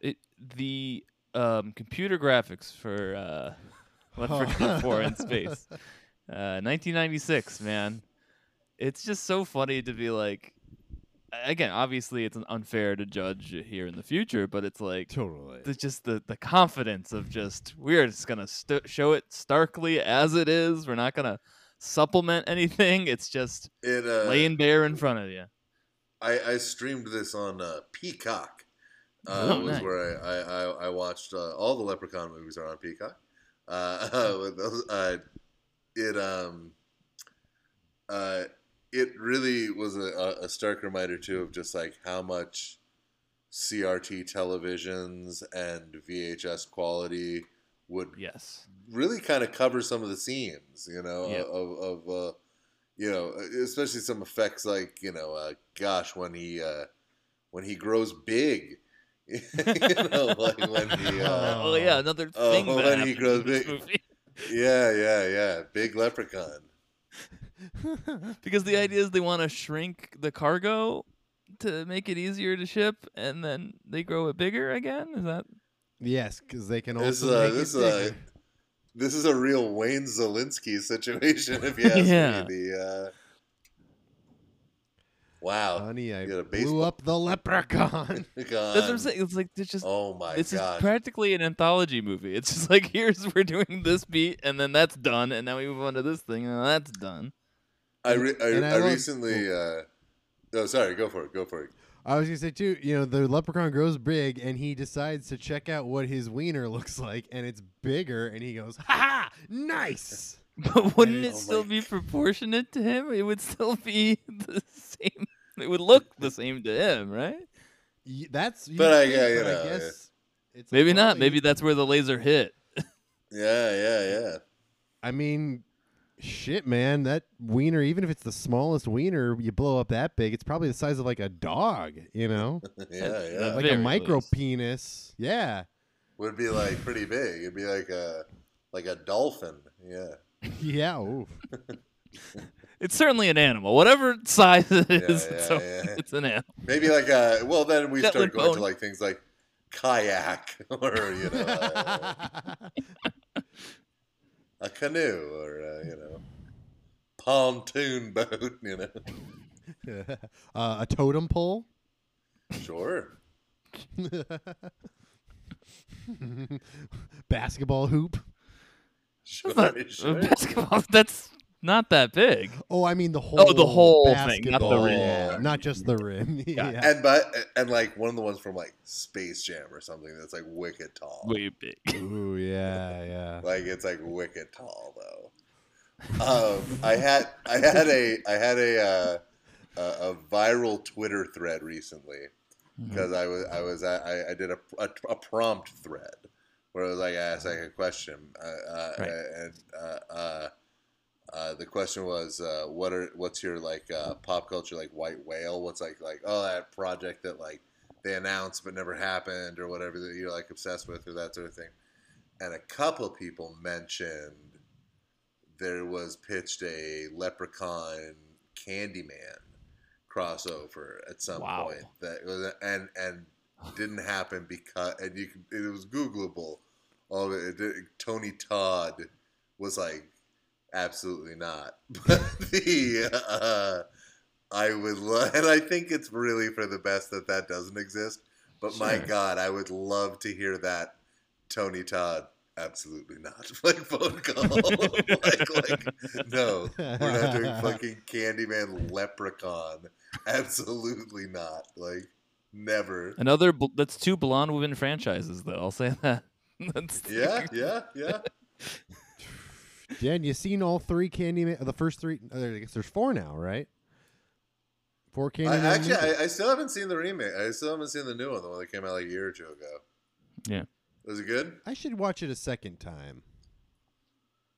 it the um computer graphics for uh Leprechaun 4 in space. Uh 1996, man. It's just so funny to be like again, obviously it's unfair to judge here in the future, but it's like Totally. the, just the, the confidence of just we're just gonna st- show it starkly as it is. We're not gonna supplement anything. It's just It uh, laying bare in front of you. I, I streamed this on uh, Peacock. Uh, Oh, was nice. where I, I, I, I watched uh, all the Leprechaun movies are on Peacock. Uh, with those, uh, it um, uh, it really was a, a stark reminder too of just like how much CRT televisions and VHS quality would Yes. really kind of cover some of the scenes, you know, Yeah. of, of uh, you know, especially some effects like, you know, uh, gosh, when he uh, when he grows big, you know, like when he, uh, oh yeah, another oh, thing that when he grows big. movie. yeah, yeah, yeah, big leprechaun. because the idea is they want to shrink the cargo to make it easier to ship, and then they grow it bigger again. Is that? Yes, because they can also This, also uh, make this, it uh. This is a real Wayne Szalinski situation, if you ask Yeah. me. The uh, wow, Honey, I got a blew baseball- up the leprechaun. That's what I'm saying. It's like there's just. Oh my this is practically an anthology movie. It's just like here's we're doing this beat, and then that's done, and now we move on to this thing, and that's done. I re- I, And I I, love- recently. Uh, oh, sorry. Go for it. Go for it. I was gonna say too, you know, the leprechaun grows big and he decides to check out what his wiener looks like, and it's bigger, and he goes, "Ha ha, nice." But wouldn't it still my be proportionate to him? It would still be the same. It would look the same to him, right? Y- That's But I- yeah, you but know, I yeah. guess it's Maybe not. Maybe that's where the laser hit. Yeah, yeah, yeah. I mean, shit, man, that wiener, even if it's the smallest wiener, you blow up that big, it's probably the size of like a dog, you know, yeah, yeah. at like a micro least. penis. Yeah, Would be like pretty big. It'd be like a like a dolphin. Yeah. yeah. oof. It's certainly an animal, whatever size it is, Yeah, is. yeah, so yeah. it's an animal. Maybe like a. Well, then we Shetland start going to like things like kayak or you know uh, a canoe or uh, you know pontoon boat. You know. uh, a totem pole. Sure. Basketball hoop. Sure. That's sure. basketball. That's not that big. Oh, I mean the whole. Oh, the whole thing, not the rim. yeah, not just the rim. yeah. And but and like one of the ones from like Space Jam or something that's like wicked tall. Way big. Ooh, yeah, yeah. Like it's like wicked tall though. Um, I had I had a I had a uh, a, a viral Twitter thread recently because I was I was I, I did a, a, a prompt thread where it was like I asked like a question uh, uh, Right. and the question was uh, what are what's your like uh, pop culture like white whale? What's like like oh that project that like they announced but never happened or whatever that you're like obsessed with or that sort of thing. And a couple people mentioned there was pitched a leprechaun candyman crossover at some Wow. point that was and and didn't happen because and you it was googleable. All of it, it did- tony todd was like absolutely not but the uh i would love and i think it's really for the best that that doesn't exist but my god i would love to hear that tony todd absolutely not like phone call like like no we're not doing fucking Candyman Leprechaun. Absolutely not. Like, never. Another bl- that's two blonde women franchises though. I'll say that. Yeah, yeah, yeah. Dan, you seen all three Candyman? The first three? uh, I guess there's four now, right? Four I, actually. I, I still haven't seen the remake. I still haven't seen the new one, the one that came out like a year or two ago. Yeah. Was it good? I should watch it a second time.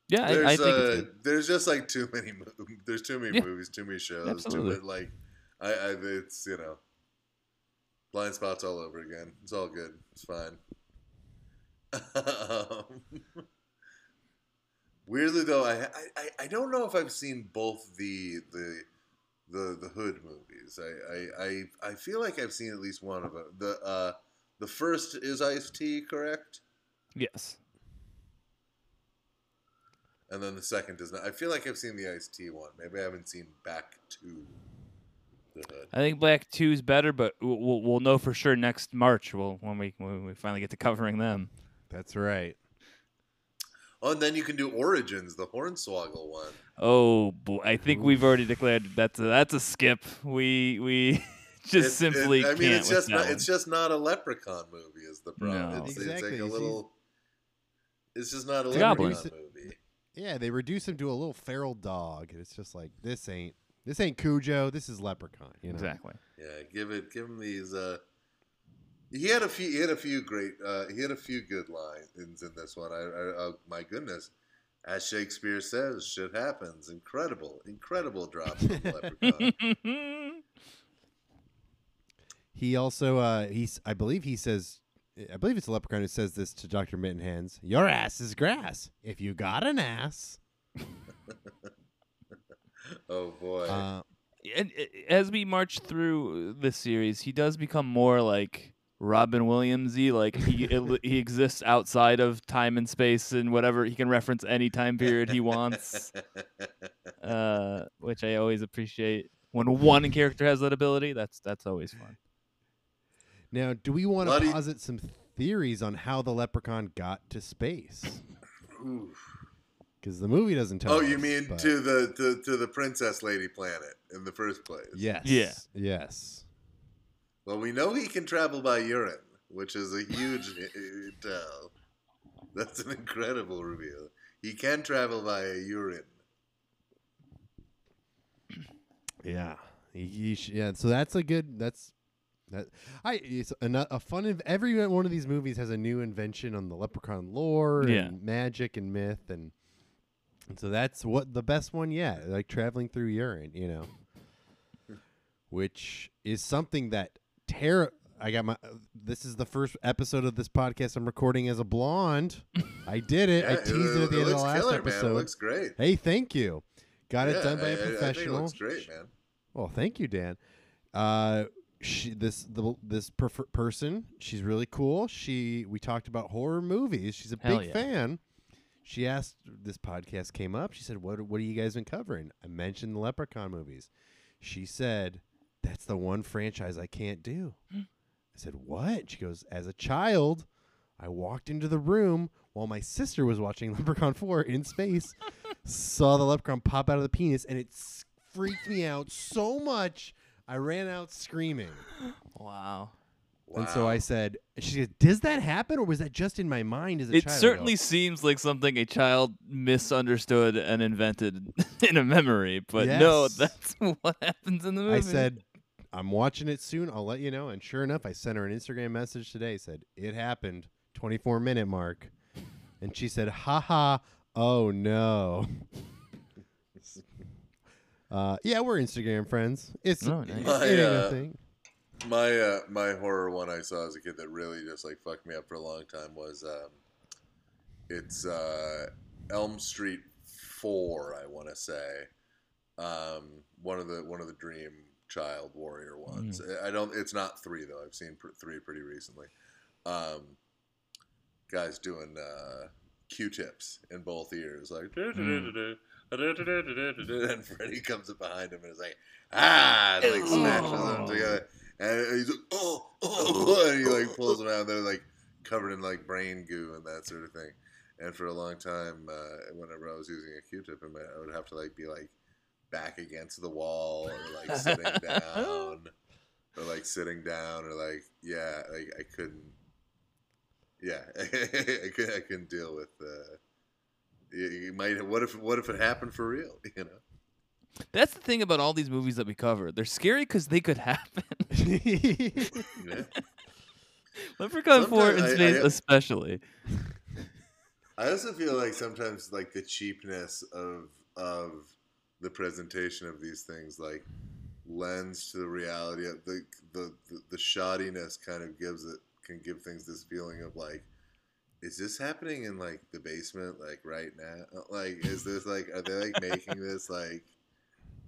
Yeah, I, There's, I think uh, it's good. there's just like too many. mo- There's too many Yeah. movies, too many shows. Too Absolutely. many, like, I, I, it's you know, blind spots all over again. It's all good. It's fine. Um, weirdly though, I, I I don't know if I've seen both the the the the Hood movies. I I, I, I feel like I've seen at least one of them. The uh the first is Ice T, correct? Yes. And then the second is not. I feel like I've seen the Ice T one. Maybe I haven't seen Back Two. the Hood. I think Back Two is better, but we'll, we'll, we'll know for sure next March. We'll, when we when we finally get to covering them. That's right. Oh, and then you can do Origins, the Hornswoggle one. Oh boy, I think we've already declared that's a, that's a skip. We we just It- it- simply I mean, can't. it's just not. one. It's just not a Leprechaun movie. Is the problem? No. It's, Exactly, it's like a little. It's just not a It's Leprechaun goblin. movie. Yeah, they reduce him to a little feral dog, and it's just like this ain't this ain't Cujo. This is Leprechaun. You know exactly. Yeah, give it. Give him these. Uh, he had a few. He had a few great. Uh, he had a few good lines in this one. I, I, oh my goodness, as Shakespeare says, shit happens. Incredible, incredible drop from Leprechaun. He also uh he's I believe he says I believe it's a leprechaun who says this to Dr. Mittenhands. Your ass is grass. If you got an ass. oh boy. Uh, and uh, as we march through this series, he does become more like Robin Williamsy. Like he it, he exists outside of time and space and whatever. He can reference any time period he wants, uh, which I always appreciate. When one character has that ability, that's that's always fun. now, do we want to posit some theories on how the leprechaun got to space? Because the movie doesn't tell Oh, us. you mean but- to the to, to the Princess Lady planet in the first place? Yes. Yeah. Yes. Well, we know he can travel by urine, which is a huge tell. That's an incredible reveal. He can travel via urine. Yeah. He, he sh- yeah. So that's a good. That's that. I. It's a, a fun. Inv- every one of these movies has a new invention on the leprechaun lore Yeah. and magic and myth and. And so that's what the best one yet, like traveling through urine, you know, which is something that Tara. I got my. Uh, this is the first episode of this podcast I'm recording as a blonde. I did it. I Yeah, teased it, at the end of the last killer, episode. Man. It looks great. hey, thank you. Got it done by I- a I- I think it professional. looks great, man. Well, thank you, Dan. Uh, she this the this prefer- person. She's really cool. She we talked about horror movies. She's a Hell big yeah. fan. She asked. This podcast came up. She said, "What what have you guys been covering?" I mentioned the Leprechaun movies. She said, "That's the one franchise I can't do." Hmm. I said, "What?" She goes, "As a child, I walked into the room while my sister was watching Leprechaun 4 in space, saw the leprechaun pop out of the penis, and it s- freaked me out so much, I ran out screaming. Wow. And so I said, she said, does that happen or was that just in my mind as a It child? I go, certainly seems like something a child misunderstood and invented in a memory, but no, Yes. that's what happens in the movie. I said, I'm watching it soon. I'll let you know. And sure enough, I sent her an Instagram message today. Said it happened, 24 minute mark, and she said, "Ha ha, oh no." uh, yeah, we're Instagram friends. It's Oh, nice. My, a uh, thing. My uh, my horror one I saw as a kid that really just like fucked me up for a long time was um, it's uh, Elm Street Four. I want to say um, one of the one of the Dream Child Warrior ones. I don't. It's not three though. I've seen pr- three pretty recently. Um, guys doing uh, Q-tips in both ears, like. And Freddy comes up behind him and is like, ah, and like smashes them Oh. together. And he's like, oh, oh, and he like pulls them out. And they're like covered in like brain goo and that sort of thing. And for a long time, uh, whenever I was using a Q-tip, my, I would have to like be like back against the wall or like sitting down or like sitting down or like yeah, like I couldn't. Yeah, I couldn't. I couldn't deal with. Uh, you, might. What if? What if it happened for real? You know. That's the thing about all these movies that we cover. They're scary because they could happen. Yeah. Leprechaun 4 in space, especially. I also feel like sometimes like the cheapness of of the presentation of these things like lends to the reality of the the, the, the shoddiness kind of gives it can give things this feeling of like is this happening in like the basement like right now? Uh, like is this like are they like making this like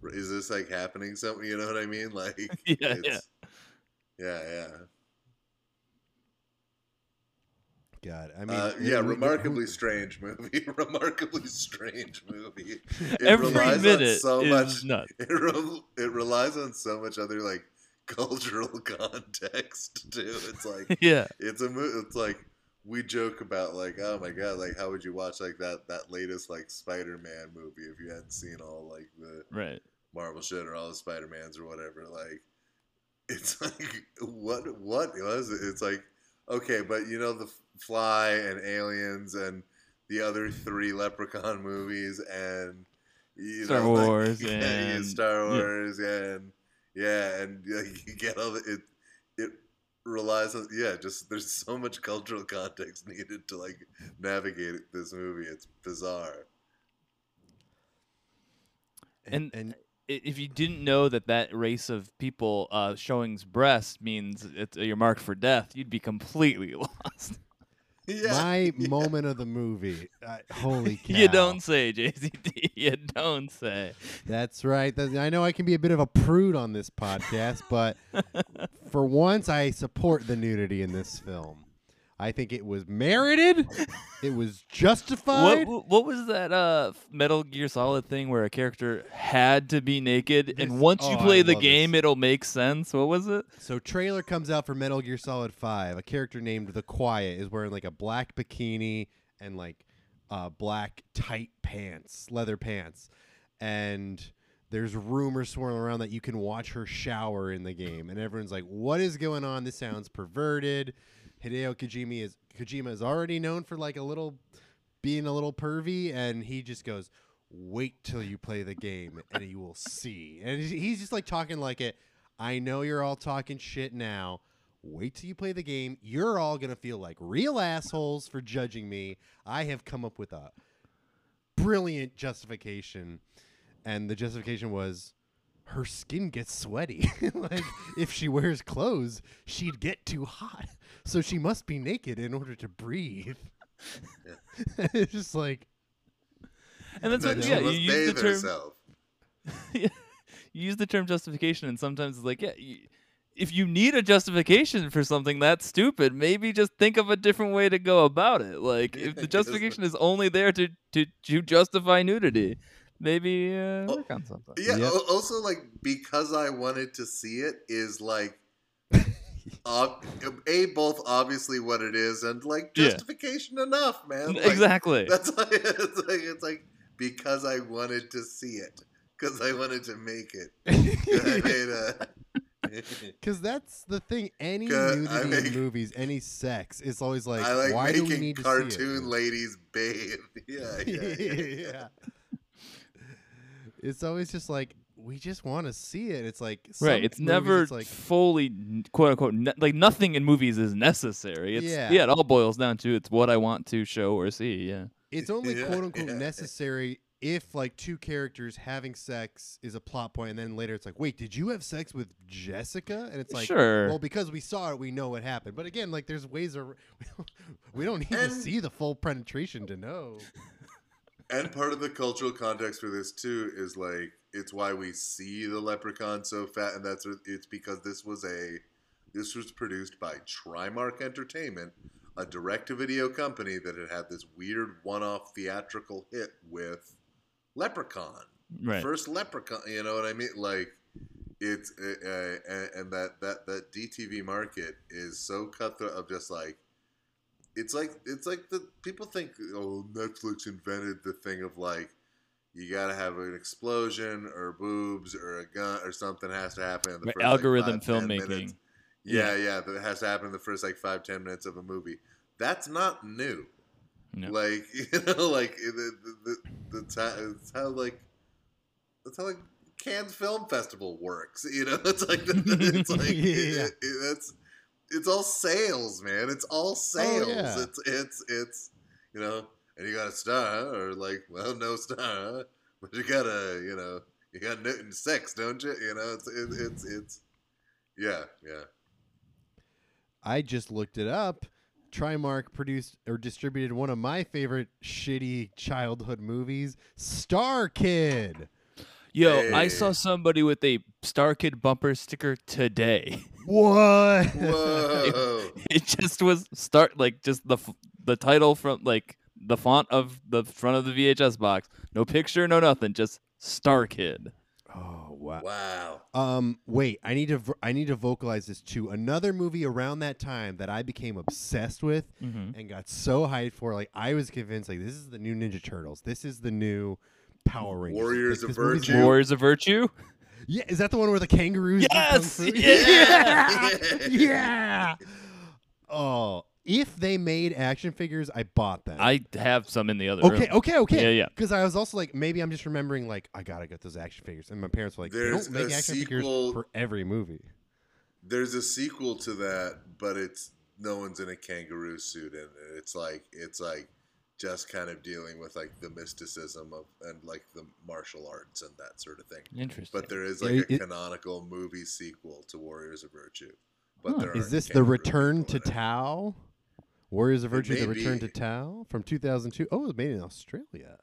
is this like happening something you know what i mean? Like Yeah, yeah. yeah yeah God, I mean, uh, yeah, we- remarkably strange movie. remarkably strange movie. It Every relies on minute so is much. nuts. It, re- it relies on so much other like cultural context too. It's like Yeah. it's a movie. it's like we joke about like oh my god like how would you watch like that that latest like Spider-Man movie if you hadn't seen all like the Right. Marvel shit or all the Spider Mans or whatever. Like, it's like what what was it? It's like okay, but you know the Fly and Aliens and the other three Leprechaun movies and you Star know, like, Wars yeah, and- Star yeah. Wars and yeah, and like, you get all the, it it relies on yeah just there's so much cultural context needed to like navigate this movie it's bizarre And- and I- If you didn't know that that race of people uh, showing's breast means it's, you're marked for death, you'd be completely lost. yeah my moment of the movie. Uh, holy cow! you don't say, JCD. You don't say. That's right. That- I know I can be a bit of a prude on this podcast, but for once, I support the nudity in this film. I think it was merited. it was justified. What, what was that uh, Metal Gear Solid thing where a character had to be naked, This- and once you oh, I play the game, this. it'll make sense? What was it? So trailer comes out for Metal Gear Solid 5. A character named The Quiet is wearing like a black bikini and like uh, black tight pants, leather pants. And there's rumors swirling around that you can watch her shower in the game. And everyone's like, what is going on? This sounds perverted. Hideo Kojima is Kojima is already known for like a little being a little pervy and he just goes wait till you play the game and you will see and he's- just like talking like it I know you're all talking shit now. Wait till you play the game. You're all to feel like real assholes for judging me. I have come up with a brilliant justification. And the justification was her skin gets sweaty. like, if she wears clothes, she'd get too hot. So she must be naked in order to breathe. it's just like, And that's Then what, yeah, you use the term. herself. you use the term justification, and sometimes it's like, yeah, you, if you need a justification for something that's stupid, maybe just think of a different way to go about it. Like, if the justification is only there to to, to justify nudity, maybe uh, Oh, work on something. Yeah. Yep. Also, like because I wanted to see it is like, ob- a both obviously what it is and like Yeah. justification enough, man. Like, exactly. That's like it's like it's like because I wanted to see it because I wanted to make it. I made a Because that's the thing. Any nudity I in movies, any sex, is always like, I like why do we making need to cartoon see it? ladies bathe. Yeah, yeah, yeah. yeah. Yeah. It's always just like we just want to see it. It's like right. It's never it's like fully quote unquote ne- like nothing in movies is necessary. It's Yeah. yeah. It all boils down to it's what I want to show or see. Yeah. it's only Yeah, quote unquote yeah. necessary if like two characters having sex is a plot point, and then later it's like, wait, did you have sex with Jessica? And it's like, sure. well, because we saw it, we know what happened. But again, like there's ways of we don't need to see the full penetration to know. And part of the cultural context for this too is like it's why we see the leprechaun so fat, and that's it's because this was a this was produced by Trimark Entertainment, a direct-to-video company that had had this weird one-off theatrical hit with Leprechaun. right. first leprechaun you know what i mean like it's uh, uh, and, and that that that dtv market is so cutthroat of just like it's like it's like the people think oh netflix invented the thing of like you gotta have an explosion or boobs or a gun or something has to happen in the first algorithm like, five, filmmaking. yeah yeah that has to happen in the first like five ten minutes of a movie that's not new No. like you know, like the the, the, the ti- it's how like that's how like Cannes Film Festival works. You know, it's like it's like Yeah. it- it- that's it's all sales, man. It's all oh, sales. yeah. It's it's it's you know, and you got a star or like well, no star, but you got a you know you got Newton sex, don't you? You know, it's it, it's it's yeah yeah. I just looked it up. Trimark produced or distributed one of my favorite shitty childhood movies, Star Kid. Yo, I saw somebody with a Star Kid bumper sticker today. What? Whoa. it just was start like just the the title from like the font of the front of the VHS box. No picture, no nothing. Just Star Kid. oh wow. wow. Um, wait, I need to I need to vocalize this too. Another movie around that time that I became obsessed with Mm-hmm. and got so hyped for. Like I was convinced, like this is the new Ninja Turtles. This is the new Power Rangers. Warriors Like, of Virtue. Warriors of Virtue. Yeah, is that the one where the kangaroos? Yes! fu? Yeah! yeah, yeah. Oh, if they made action figures, I bought them. I have some in the other okay, room. okay, okay. Yeah, yeah. Because I was also like, maybe I'm just remembering, like, I gotta get those action figures, and my parents were like, There's they don't make action sequel- figures for every movie. There's a sequel to that, but it's no one's in a kangaroo suit, and it's like it's like just kind of dealing with like the mysticism of and like the martial arts and that sort of thing. Interesting. But there is Yeah, like a it- canonical movie sequel to Warriors of Virtue. But Huh. there Is this the Return to people. Tao? Warriors of Virtue: The Return be. to Tao from 2002. Oh, it was made in Australia.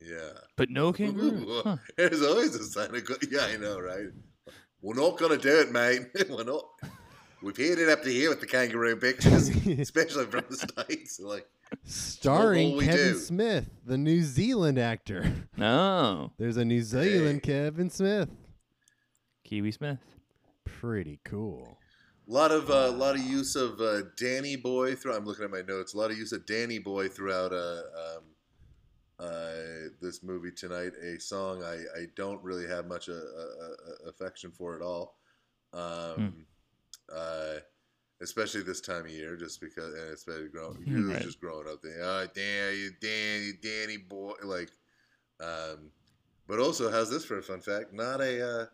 Yeah. but no kangaroo. Ooh, Huh. There's always a sign of good. Yeah, I know, right? We're not gonna do it, mate. We're not. We've hit it up to here with the kangaroo pictures, especially from the states. Like, Starring we Kevin do. Smith, the New Zealand actor. No. There's a New Zealand Kevin Smith. Kiwi Smith. Pretty cool. A lot of a lot of use of uh, Danny Boy. Through I'm looking at my notes. A lot of use of Danny Boy throughout uh, um, uh, this movie tonight. A song I, I don't really have much uh, uh, uh, affection for at all. Um, uh, especially this time of year, just because, and especially growing, you was Right. just growing up there. Oh, Danny, Danny, Danny Boy, like. Um, but also, how's this for a fun fact? Not a uh,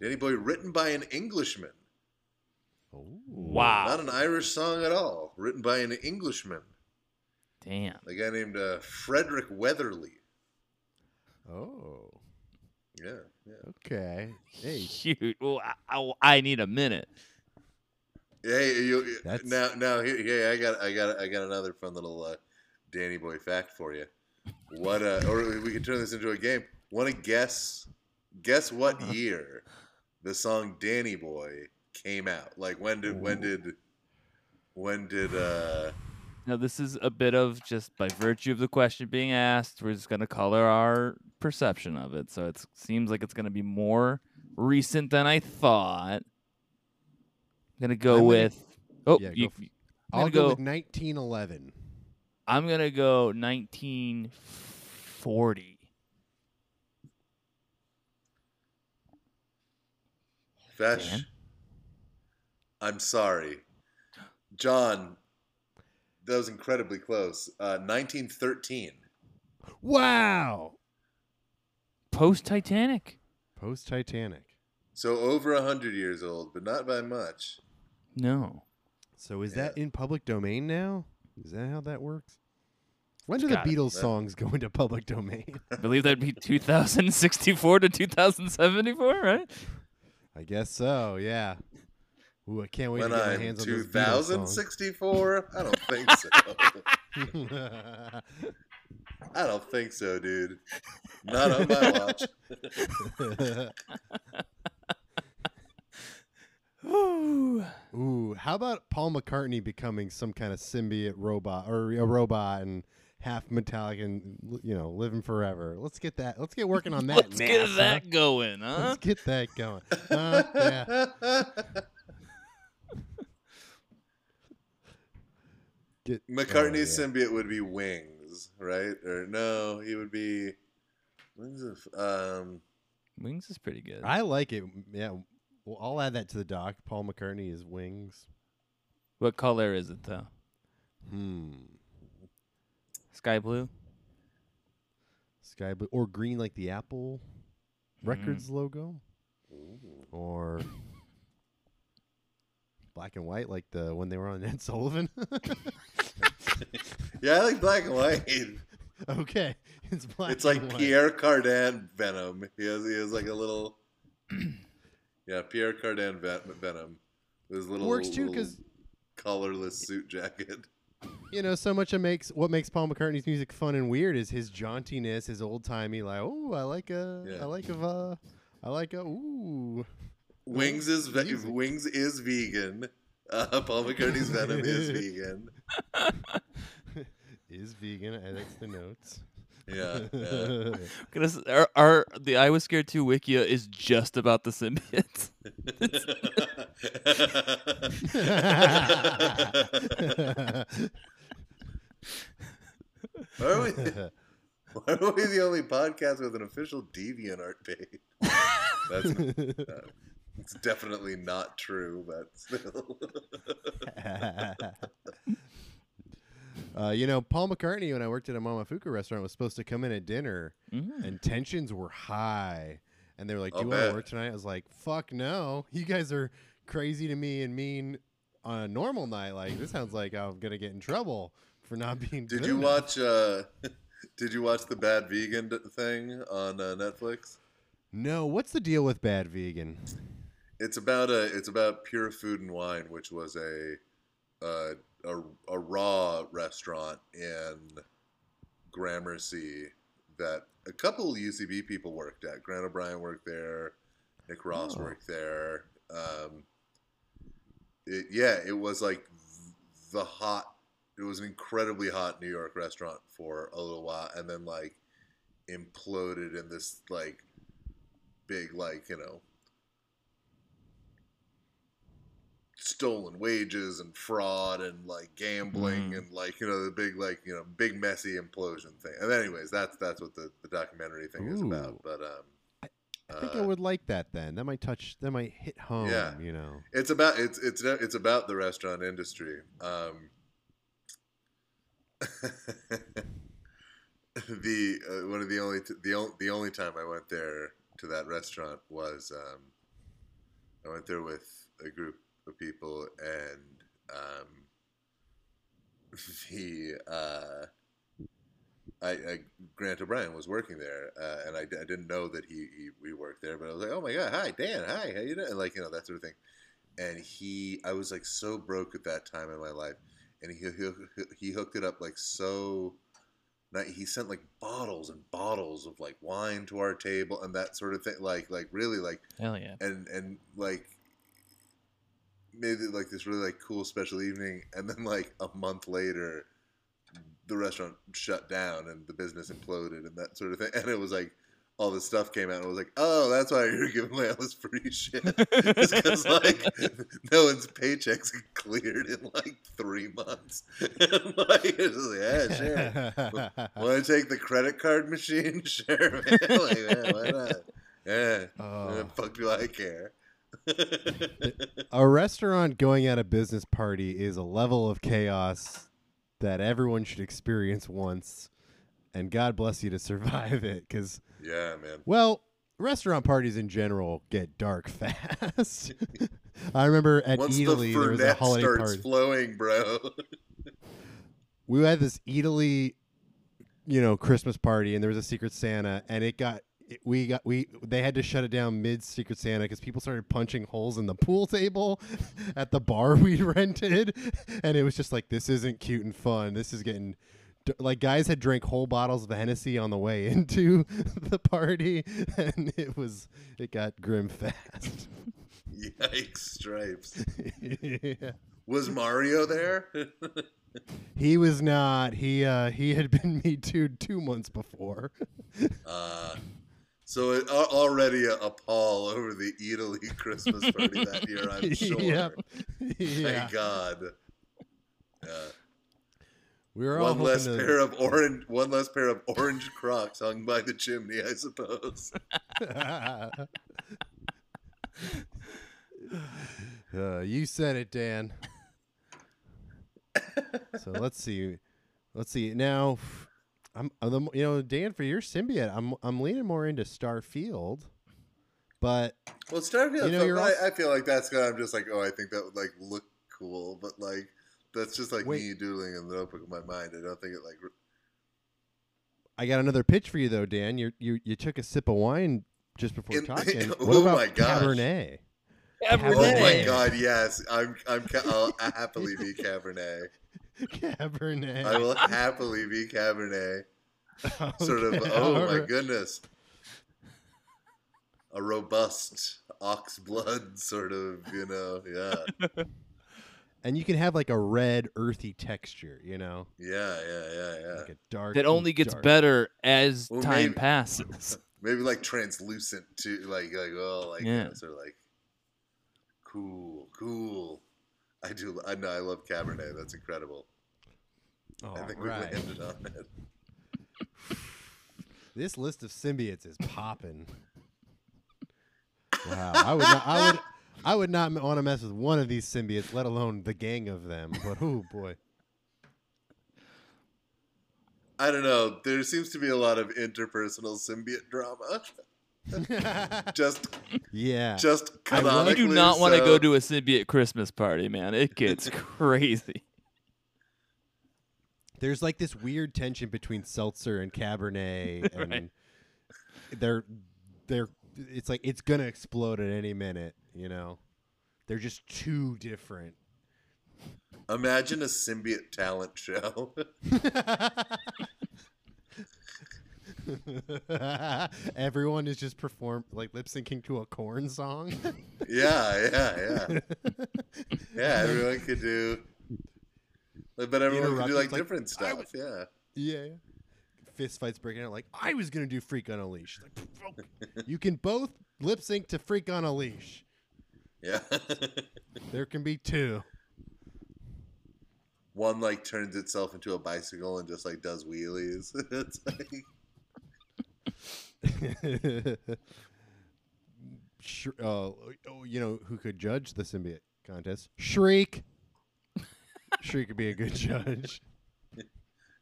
Danny Boy written by an Englishman. Wow. Not an Irish song at all. Written by an Englishman, Damn. a guy named uh, Frederick Weatherly. Oh, Yeah, yeah. okay. Hey, Shoot. Well, I, I, I need a minute. Hey, you, That's- now, now, here, I got, I got, I got another fun little uh, Danny Boy fact for you. What, uh, or we can turn this into a game. Want to guess? Guess what Uh-huh. year the song "Danny Boy" came out? Like when did, when did, when did? uh Now, this is a bit of just by virtue of the question being asked, we're just going to color our perception of it. So it seems like it's going to be more recent than I thought. I'm going to go I'm gonna- with. Oh, Yeah, go you, f- I'm I'll go, go. with 1911. I'm gonna go 1940. Fesh, Dan? I'm sorry, John. That was incredibly close. Uh, 1913. Wow. Post Titanic. Post Titanic. So over a hundred years old, but not by much. No. So is Yeah. that in public domain now? Is that how that works? When do the gotta. Beatles That- songs go into public domain? I believe that'd be 2064 to 2074, right? I guess so. Yeah. Ooh, I can't wait when to get my I'm hands on those Beatles songs. 2064, I don't think so. I don't think so, dude. Not on my watch. Ooh. Ooh, how about Paul McCartney becoming some kind of symbiote robot or a robot and half metallic and you know living forever? Let's get that. Let's get working on that. Let's get that going, huh? Let's get that going. Uh, yeah. Get, McCartney's oh, yeah. symbiote would be wings, right? Or no, he would be wings of um Wings is pretty good. I like it. Yeah. Well, I'll add that to the doc. Paul McCartney is wings. What color is it though? Hmm. Sky blue. Sky blue or green like the Apple Records logo, or black and white like the when they were on Ed Sullivan. Yeah, I like black and white. okay, it's black. It's like and white. Pierre Cardin Venom. He has he has like a little Yeah, Pierre Cardin Venom. His little works too because colorless suit jacket. you know so much of makes what makes Paul McCartney's music fun and weird is his jauntiness, his old timey like oh I like a I Yeah. like a uh, I like a ooh Wings is ve- Wings is vegan. Uh, Paul McCartney's Venom is vegan. is vegan. I that's the notes. Yeah, yeah. Our, our the I was scared too wikia is just about the symbiotes. Why are, we, why are we the only podcast with an official DeviantArt page? That's uh, it's definitely not true, but still. uh, you know, Paul McCartney, when I worked at a Momofuku restaurant, was supposed to come in at dinner, Mm. and tensions were high. And they were like, "Do I'll you want to work tonight?" I was like, "Fuck no! You guys are crazy to me and mean on a normal night. Like this sounds like I'm gonna get in trouble for not being." Did good you enough." watch? Uh, did you watch the Bad Vegan thing on uh, Netflix? No. What's the deal with bad vegan? It's about a. It's about Pure Food and Wine, which was a uh, a, a raw restaurant in Gramercy that a couple UCB people worked at. Grant O'Brien worked there. Nick Ross Oh. worked there. Um, it, yeah, it was like the hot. It was an incredibly hot New York restaurant for a little while, and then like imploded in this like big like you know stolen wages and fraud and like gambling Mm. and like you know the big like you know big messy implosion thing. And anyways, that's that's what the, the documentary thing is about. But um, I think I uh, would like that. Then that might touch. That might hit home. Yeah. You know. It's about it's it's it's about the restaurant industry. Um, the uh, one of the only t- the only the only time I went there to that restaurant was um, I went there with a group of people and um, the uh, I, I Grant O'Brien was working there, uh, and I didn't know that he, he we worked there, but I was like, oh my god, hi Dan, hi, how you doing? Like you know that sort of thing. And he, I was like so broke at that time in my life, and he he, he hooked it up like so. He sent like bottles and bottles of like wine to our table and that sort of thing, like like really like Hell yeah. and and like made it like this really like cool special evening and then like a month later the restaurant shut down and the business imploded and that sort of thing and it was like all this stuff came out and I was like oh that's why you're giving away all this free shit. Because like no one's paychecks cleared in like three months. And like it's like yeah sure. Want to take the credit card machine? Sure man. Like, yeah, why not? Yeah. Oh. fuck do I care? A restaurant going out of business party is a level of chaos that everyone should experience once, and God bless you to survive it. Because, yeah, man. well, restaurant parties in general get dark fast. I remember at Once Eataly the there was a holiday starts party. flowing, bro. we had this Eataly, you know, Christmas party, and there was a Secret Santa, and it got. It- We got we they had to shut it down mid Secret Santa because people started punching holes in the pool table at the bar we rented, and it was just like this isn't cute and fun. This is getting like guys had drank whole bottles of Hennessy on the way into the party, and it was it got grim fast. Yikes, stripes. yeah. Was Mario there? He was not. He uh he had been me too two months before. uh, so it, al- already a, a pall over the Eataly Christmas party that year, I'm sure. Yep. yeah. Thank God. Yeah. We were all One less to- pair of orange, one less pair of orange Crocs hung by the chimney, I suppose. uh, you said it, Dan. so let's see. Let's see. Now, I'm uh, the, you know Dan for your symbiote. I'm I'm leaning more into Starfield, but Well, Starfield, You know, felt- you're I, also- I feel like that's gonna. I'm just like, oh, I think that would like look cool, but like that's just like Wait. me doodling in the notebook of my mind. I don't think it like. re- I got another pitch for you though, Dan. You you you took a sip of wine just before In- talking. Oh what Oh about my gosh. Cabernet? Oh my God, yes, I'm I'm I'll happily be Cabernet. Cabernet. I will happily be Cabernet. Sort of. Okay, Oh my alright. goodness. A robust ox blood, sort of. You know. Yeah. And you can have like a red, earthy texture. You know, Yeah. Yeah. Yeah. Yeah. like a dark. That only gets dark. better as Well, time maybe- passes. Maybe like translucent too, like like oh like Yeah. yeah. sort of like cool, cool. I do. I know. I love Cabernet. That's incredible. All I think right. we landed on it. This list of symbiotes is popping. Wow, I would not, I would I would not want to mess with one of these symbiotes, let alone the gang of them. But oh boy, I don't know. There seems to be a lot of interpersonal symbiote drama. Just, yeah. just I will- canonically. You do not want to go to a symbiote Christmas party, man. It gets crazy. There's like this weird tension between seltzer and Cabernet, and Right. they're they're it's like it's gonna explode at any minute. You know, they're just too different. Imagine a symbiote talent show. Everyone is just perform like lip syncing to a Korn song. yeah, yeah, yeah, yeah. Everyone could do, but everyone could do like like, different stuff. would- Yeah. yeah. Fist fights breaking out like I was gonna do Freak on a Leash. Like, you can both lip sync to Freak on a Leash. Yeah. There can be two. One like turns itself into a bicycle and just like does wheelies. it's like Sh- uh, oh, you know who could judge the symbiote contest? Shriek. Shriek could be a good judge.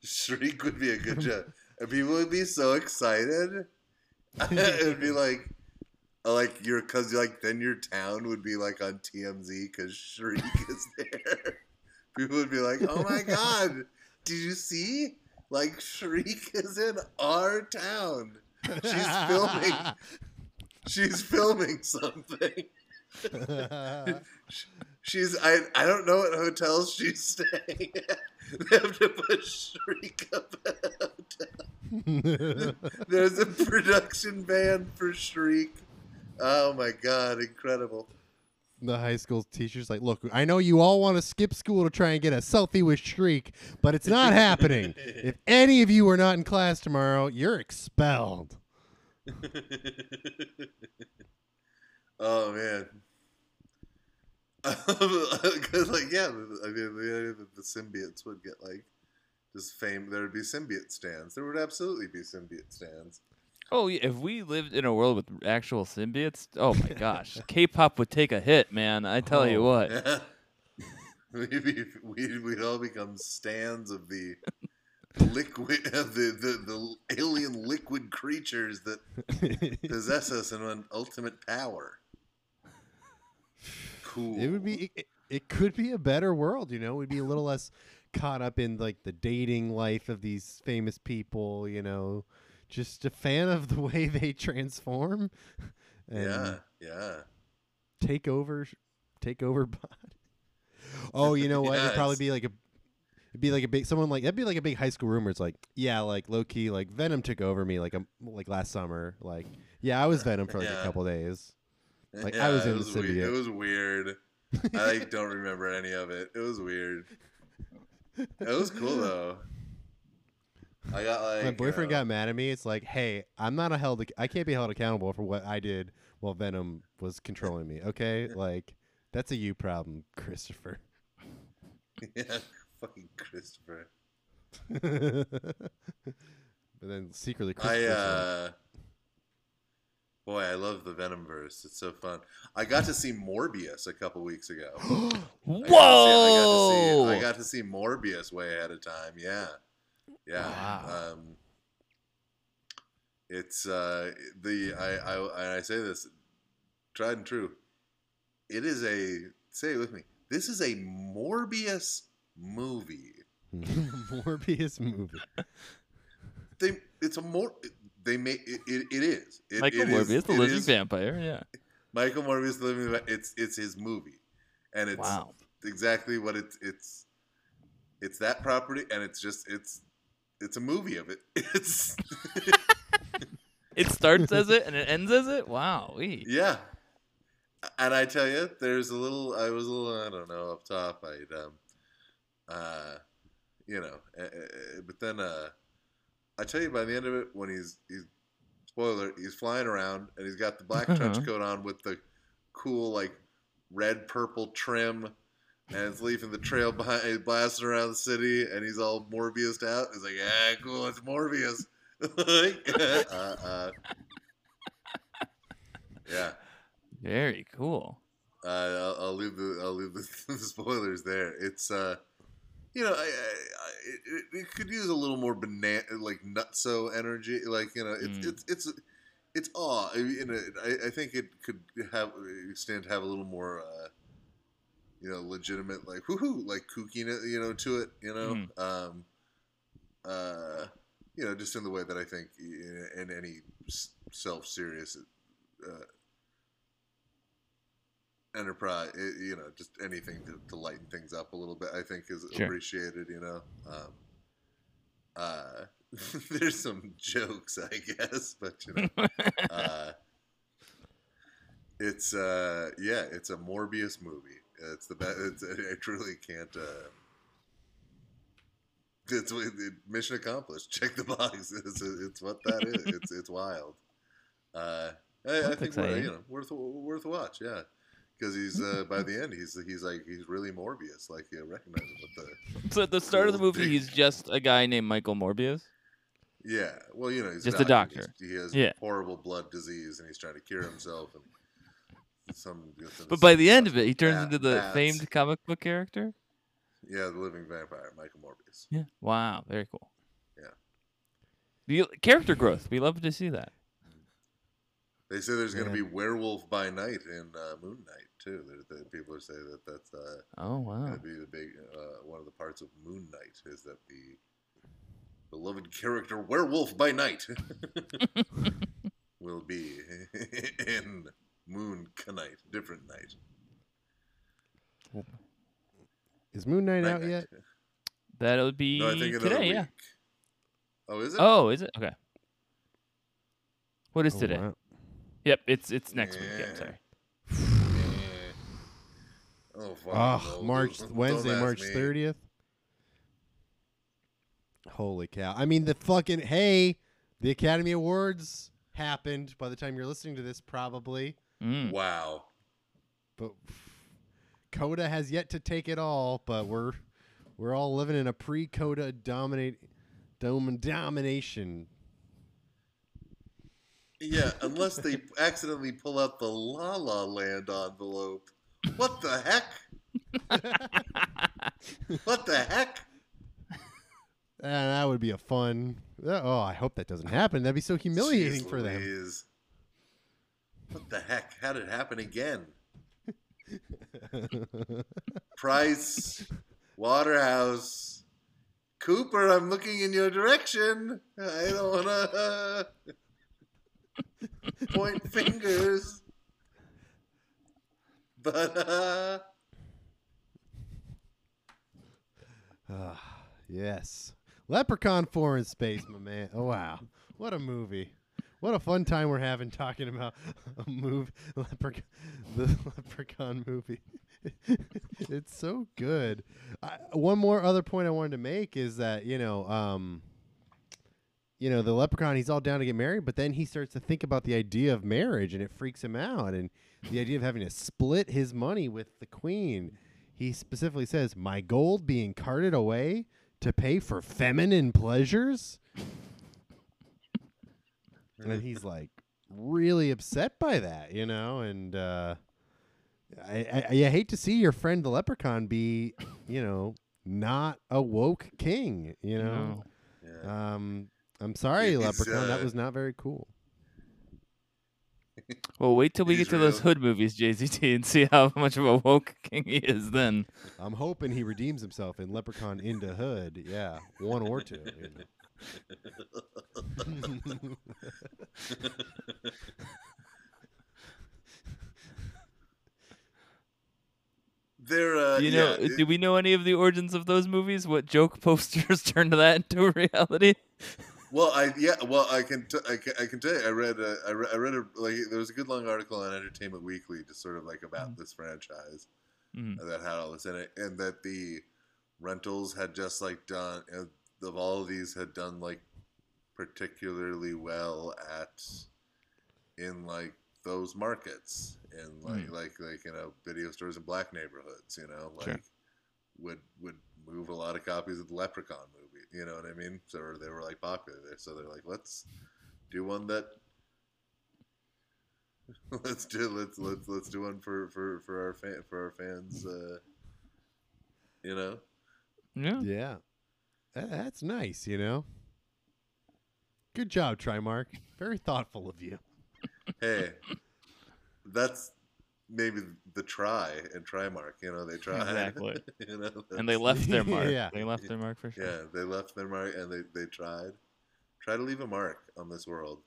Shriek would be a good job. And people would be so excited. it would be like uh, like your cuz like then your town would be like on TMZ cuz Shriek is there. People would be like, "Oh my god, did you see? Like Shriek is in our town. She's filming. She's filming something. She's I I don't know what hotels she's staying at. They have to put Shriek up at a hotel. There's a production ban for Shriek. Oh my god, incredible. The high school teacher's like, look, I know you all want to skip school to try and get a selfie with Shriek, but it's not happening. If any of you are not in class tomorrow, you're expelled. oh man. Because like yeah, I mean the, the, the symbiotes would get like just fame. There would be symbiote stands. There would absolutely be symbiote stands. Oh, if we lived in a world with actual symbiotes, oh my gosh, K-pop would take a hit, man. I tell you Oh. what. Yeah. we'd, be, we'd, we'd all become stands of the liquid of the, the, the alien liquid creatures that possess us in an ultimate power. Cool. it would be it, it could be a better world, you know. We'd be a little less caught up in like the dating life of these famous people, you know. Just a fan of the way they transform Yeah, yeah. take over take over body. Oh, you know what? It'd probably be like a it'd be like a big someone like that'd be like a big high school rumor. It's like, yeah, like low key, like Venom took over me like a, like last summer. Like, yeah, I was Venom for like a Yeah. couple days. Eh, like, I was in was the weird. It was weird. I like, don't remember any of it. It was weird. It was cool though. I got like My boyfriend uh, got mad at me. It's like, hey, I'm not a held. I can't be held accountable for what I did while Venom was controlling me. Okay, like that's a you problem, Christopher. Yeah, fucking Christopher. but then secretly, I uh Boy, I love the Venom verse. It's so fun. I got to see Morbius a couple weeks ago. I got see- Whoa! I got to see, I got to see Morbius way ahead of time. Yeah, yeah. Wow. Um, it's uh, the I, I I say this tried and true. It is a say it with me. This is a Morbius movie. Morbius movie. They it's a more they make it, it, it is it, Michael it is- Morbius, the living is- vampire. Yeah. Michael Morbius, the living va- it's it's his movie, and it's Wow. exactly what it's it's it's that property, and it's just it's it's a movie of it. It's It starts as it and it ends as it. Wow. wee. yeah, and I tell you, there's a little. I was a little. I don't know up top. I um, uh, you know, uh, uh, but then uh, I tell you by the end of it, when he's he's spoiler, he's flying around and he's got the black trench Uh-huh. coat on with the cool like red purple trim. And it's leaving the trail behind, he's blasting around the city, and he's all Morbius out. He's like, "Yeah, cool, it's Morbius." uh, uh, yeah, Very cool. uh, I'll, I'll leave the I'll leave the, the spoilers there. It's uh, you know, I, I, I it, it could use a little more banana like nutso energy. Like you know, it's Mm. it's it's it's awe. I, you know, I, I think it could have stand to have a little more. Uh, you know, legitimate like woohoo, like kookiness, you know, to it, you know, Mm. um, uh, you know, just in the way that I think in, in any self-serious uh, enterprise, i you know, just anything to, to lighten things up a little bit, I think is Sure. appreciated. You know, um, uh, there's some jokes, I guess, but you know, uh, it's uh, yeah, it's a Morbius movie. It's the best. It's, I truly can't. Uh, it's mission accomplished. Check the box. It's, it's what that is. It's it's wild. Uh, I, I think we're, you know worth worth a watch. Yeah, because he's uh, by the end he's he's like he's really Morbius. Like you recognize him with the So at the start of the movie, Big- he's just a guy named Michael Morbius. yeah. Well, you know he's Just a doctor. doctor. He's- He has Yeah. horrible blood disease and he's trying to cure himself. And some. But by the end of it, he turns into the bats. famed comic book character. Yeah, the living vampire, Michael Morbius. Yeah. Wow. Very cool. Yeah. The character growth. We love to see that. They say there's going to be werewolf by night in uh, Moon Knight too. There, there, people are saying that that's uh, Oh going wow. to be the big uh, one of the parts of Moon Knight is that the beloved character werewolf by night will be in Moon Knight, different night. Is Moon Knight Night out Night. yet? That'll be No, I think another today. week. Yeah. Oh, is it? Oh, is it? Okay. What is Oh, today? wow. Yep. It's it's next week. Yeah. Yeah. Sorry. Oh, fuck. Oh, March don't- don't Wednesday, March thirtieth. Holy cow! I mean, the fucking hey, the Academy Awards happened. By the time you're listening to this, probably, Mm. Wow. but Coda has yet to take it all. But we're we're all living in a pre-Coda dominate dome domination. Yeah, unless they accidentally pull out the La La Land envelope. What the heck? What the heck? Uh, that would be a fun. Oh, I hope that doesn't happen. That'd be so humiliating Jeez for them. Louise. What the heck? How did it happen again? Price, Waterhouse, Cooper. I'm looking in your direction. I don't wanna uh, point fingers, but uh, Ah, yes. Leprechaun 4 in space, my man. Oh, wow. What a movie. What a fun time we're having talking about a move, Leprechaun, the Leprechaun movie. it's so good. I, one more other point I wanted to make is that you know, um, you know, the Leprechaun he's all down to get married, but then he starts to think about the idea of marriage, and it freaks him out, and the idea of having to split his money with the Queen. He specifically says, "My gold being carted away to pay for feminine pleasures." And he's like really upset by that, you know, and uh, I, I, I hate to see your friend the leprechaun be, you know, not a woke king, you know. No. yeah. Um, I'm sorry, He's, leprechaun, that uh, was not very cool. Well, wait till we He's get to those hood movies, JZT, and see how much of a woke king he is then. I'm hoping he redeems himself in Leprechaun into Hood. Yeah, one or two. you know. They're uh, Do you yeah, know? it- do we know any of the origins of those movies? What joke posters turned that into reality? Well, I yeah, well, I can t- I can I can tell you, I read a, I read I read a like there was a good long article on Entertainment Weekly, just sort of like about this franchise Mhm. that had all this in it, and that the rentals had just like done uh, of all of these had done like particularly well at in like those markets in like like like you know video stores in black neighborhoods, you know, like Sure. would would move a lot of copies of the Leprechaun movie. You know what I mean? So they were like popular there. So they're like, let's do one that let's do let's let's let's do one for for for our fan for our fans. Uh, you know, Yeah. yeah, Tha- that's nice. You know. Good job, Trimark. Very thoughtful of you. hey, that's maybe the try and try mark. You know, they tried. Exactly. you know, And they left their mark. Yeah. They left their mark for sure. Yeah, they left their mark and they, they tried. Try to leave a mark on this world.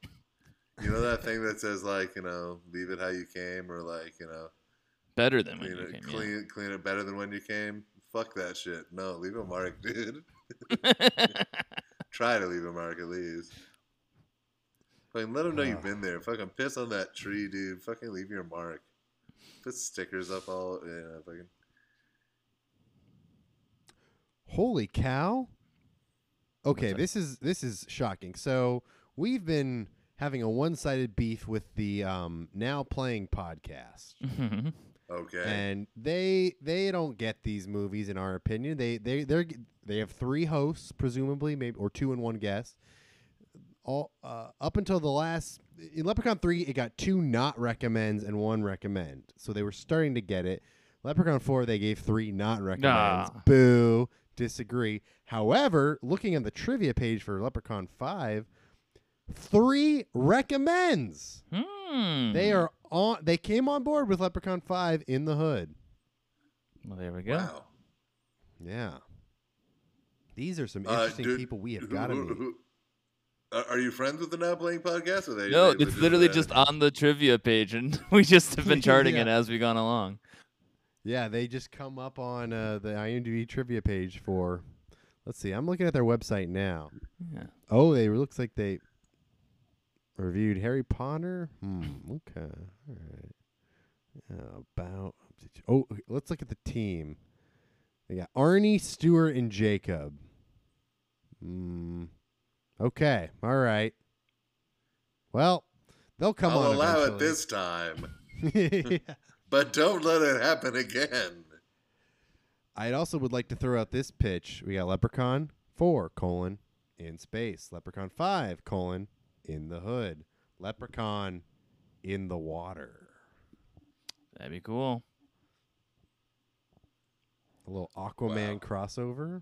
You know that thing that says like, you know, leave it how you came or like, you know, Better than when clean you it came. clean clean it better than when you came. Fuck that shit. No, leave a mark, dude. Yeah. Try to leave a mark at least. Fucking let them know you've been there. Fucking piss on that tree, dude. Fucking leave your mark. Put stickers up all know, fucking Holy cow. Okay, this is this is shocking. So we've been having a one-sided beef with the um, now playing podcast. Okay. and they they don't get these movies in our opinion. They they they they have three hosts, presumably, maybe or two and one guest. All uh, up until the last in Leprechaun three, it got two not recommends and one recommend. So they were starting to get it. Leprechaun four, they gave three not recommends. Nah. Boo. Disagree. However, looking at the trivia page for Leprechaun five, three recommends. Hmm. They are on. They came on board with Leprechaun Five in the hood. Well, there we go. wow. Yeah, these are some Uh, interesting dude, people we have got to meet. who- Are are you friends with the Now Playing podcast? Or they, No, they it's literally uh, just on the trivia page, and we just have been charting it as we've gone along. Yeah, they just come up on uh, the IMDb trivia page for. Let's see. I'm looking at their website now. Yeah. Oh, they looks like they reviewed Harry Potter. Hmm. Okay. All right. Yeah, about. Oh, let's look at the team. They got Arnie, Stuart, and Jakob. Hmm. Okay. All right. Well, they'll come I'll on. allow it this time, Yeah. but don't let it happen again. I also would like to throw out this pitch. We got Leprechaun 4, colon, in space. Leprechaun 5, colon, in the hood. Leprechaun in the water. That'd be cool. A little Aquaman Wow. crossover.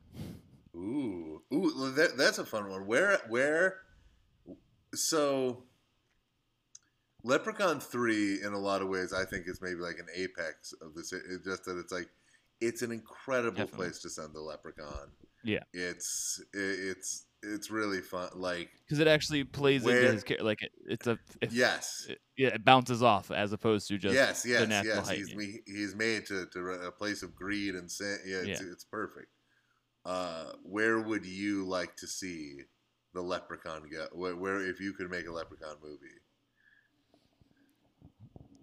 Ooh, ooh, that, that's a fun one. Where, where? So, Leprechaun Three, in a lot of ways, I think is maybe like an apex of this. It's just that it's like it's an incredible Definitely. place to send the Leprechaun. Yeah. it's it, it's it's really fun. Like, Because it actually plays Where- into his character. Like it, it's a. If, yes, it, yeah, it bounces off as opposed to just yes, the yes, natural yes. height. He's he's made to, to a place of greed and sin. Yeah, it's, it's perfect. Uh, where would you like to see the Leprechaun go? Where, where if you could make a Leprechaun movie?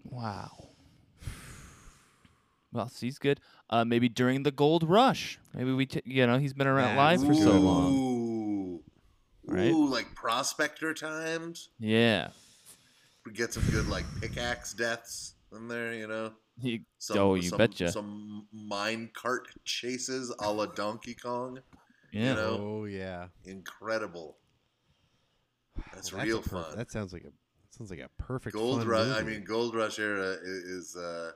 Wow. Well, he's good. Uh, maybe during the gold rush. Maybe we, t- you know, he's been around That's live for so long. Ooh, Right? Ooh, like prospector times. Yeah. We get some good like pickaxe deaths in there. You know. He, Some, oh, you some, betcha. Some mine cart chases a la Donkey Kong. yeah. know? Oh yeah. Incredible. That's Well, real a perf- fun. That sounds like a sounds like a perfect Gold fun Rush. I mean, Gold Rush era i- is. uh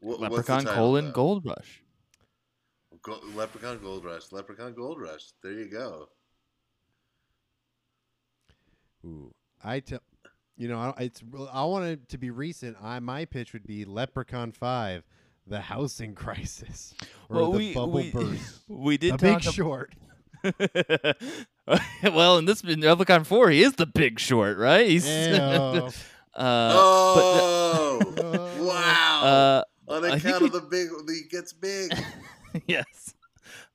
what, what's the Leprechaun title, colon though? gold rush. Go- Leprechaun Gold Rush. Leprechaun Gold Rush. There you go. Ooh, I tell you know, I, it's I want it to be recent. I my pitch would be Leprechaun Five, the housing crisis, or well, the we bubble we, burst. we did The Big ab- Short. well, in this in Leprechaun Four, he is the Big Short, right? He's Ew. uh, oh, Uh, wow! uh, On I think account we- of the big, he gets big. yes.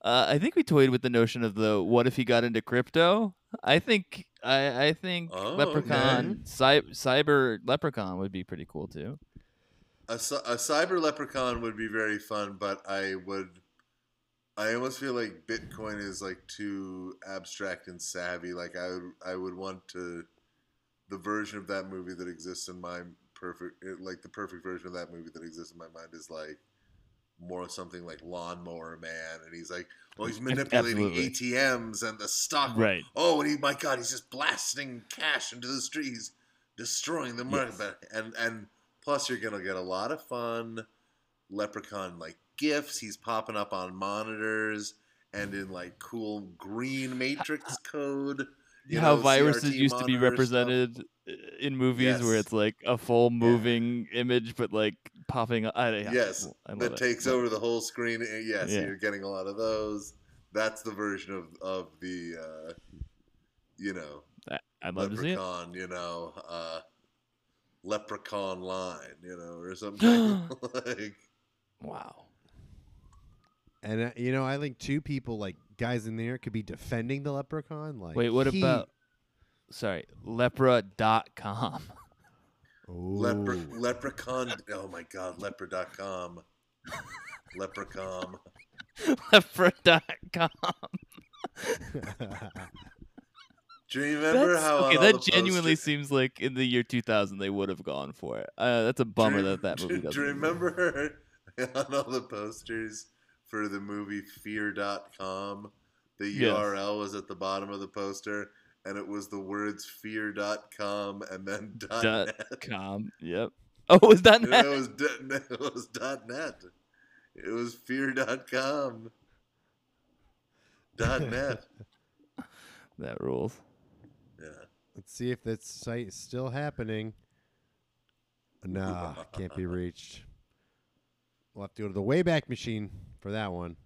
Uh, I think we toyed with the notion of the what if he got into crypto. I think I I think Oh, Leprechaun, cy- cyber Leprechaun would be pretty cool too. a, a cyber leprechaun would be very fun, but I would. I almost feel like Bitcoin is like too abstract and savvy. Like I would, I would want to, the version of that movie that exists in my perfect, eh, like the perfect version of that movie that exists in my mind is like more of something like Lawnmower Man, and he's like, well, he's manipulating Absolutely. ATMs and the stock Right. oh, and he, my God, he's just blasting cash into the street. He's destroying the market. Yes. And and plus, you're gonna get a lot of fun leprechaun like gifs. He's popping up on monitors and in like cool green matrix code. you How know, viruses CRT used to be monitor stuff. represented uh, in movies where it's like a full moving image, but like popping. up. I, yeah, Yes, I love that it. takes But- over the whole screen. Yes, Yeah. you're getting a lot of those. That's the version of of the, uh, you know, I- I'd love to see it. leprechaun, you know, uh, leprechaun line, you know, or something like. Wow. And uh, you know, I think two people like guys in there could be defending the Leprechaun. Like, Wait, what he- about? Sorry, lepra.com. Lepre- leprechaun. Oh my God, lepre.com. Leprechaun. lepra.com. Do you remember That's, how okay, all that the genuinely posters- seems like in the year 2000 they would have gone for it. Uh, that's a bummer do, that that movie do, doesn't. do you remember on all the posters for the movie Fear.com? The Yes. URL was at the bottom of the poster, and it was the words Fear.com and then dot Dot net. com. Yep. Oh, it was that And net? it was dot- it was dot net. It was Fear.com. Dot net. that rules. Yeah. Let's see if that site is still happening. Nah, can't be reached. We'll have to go to the Wayback Machine for that one.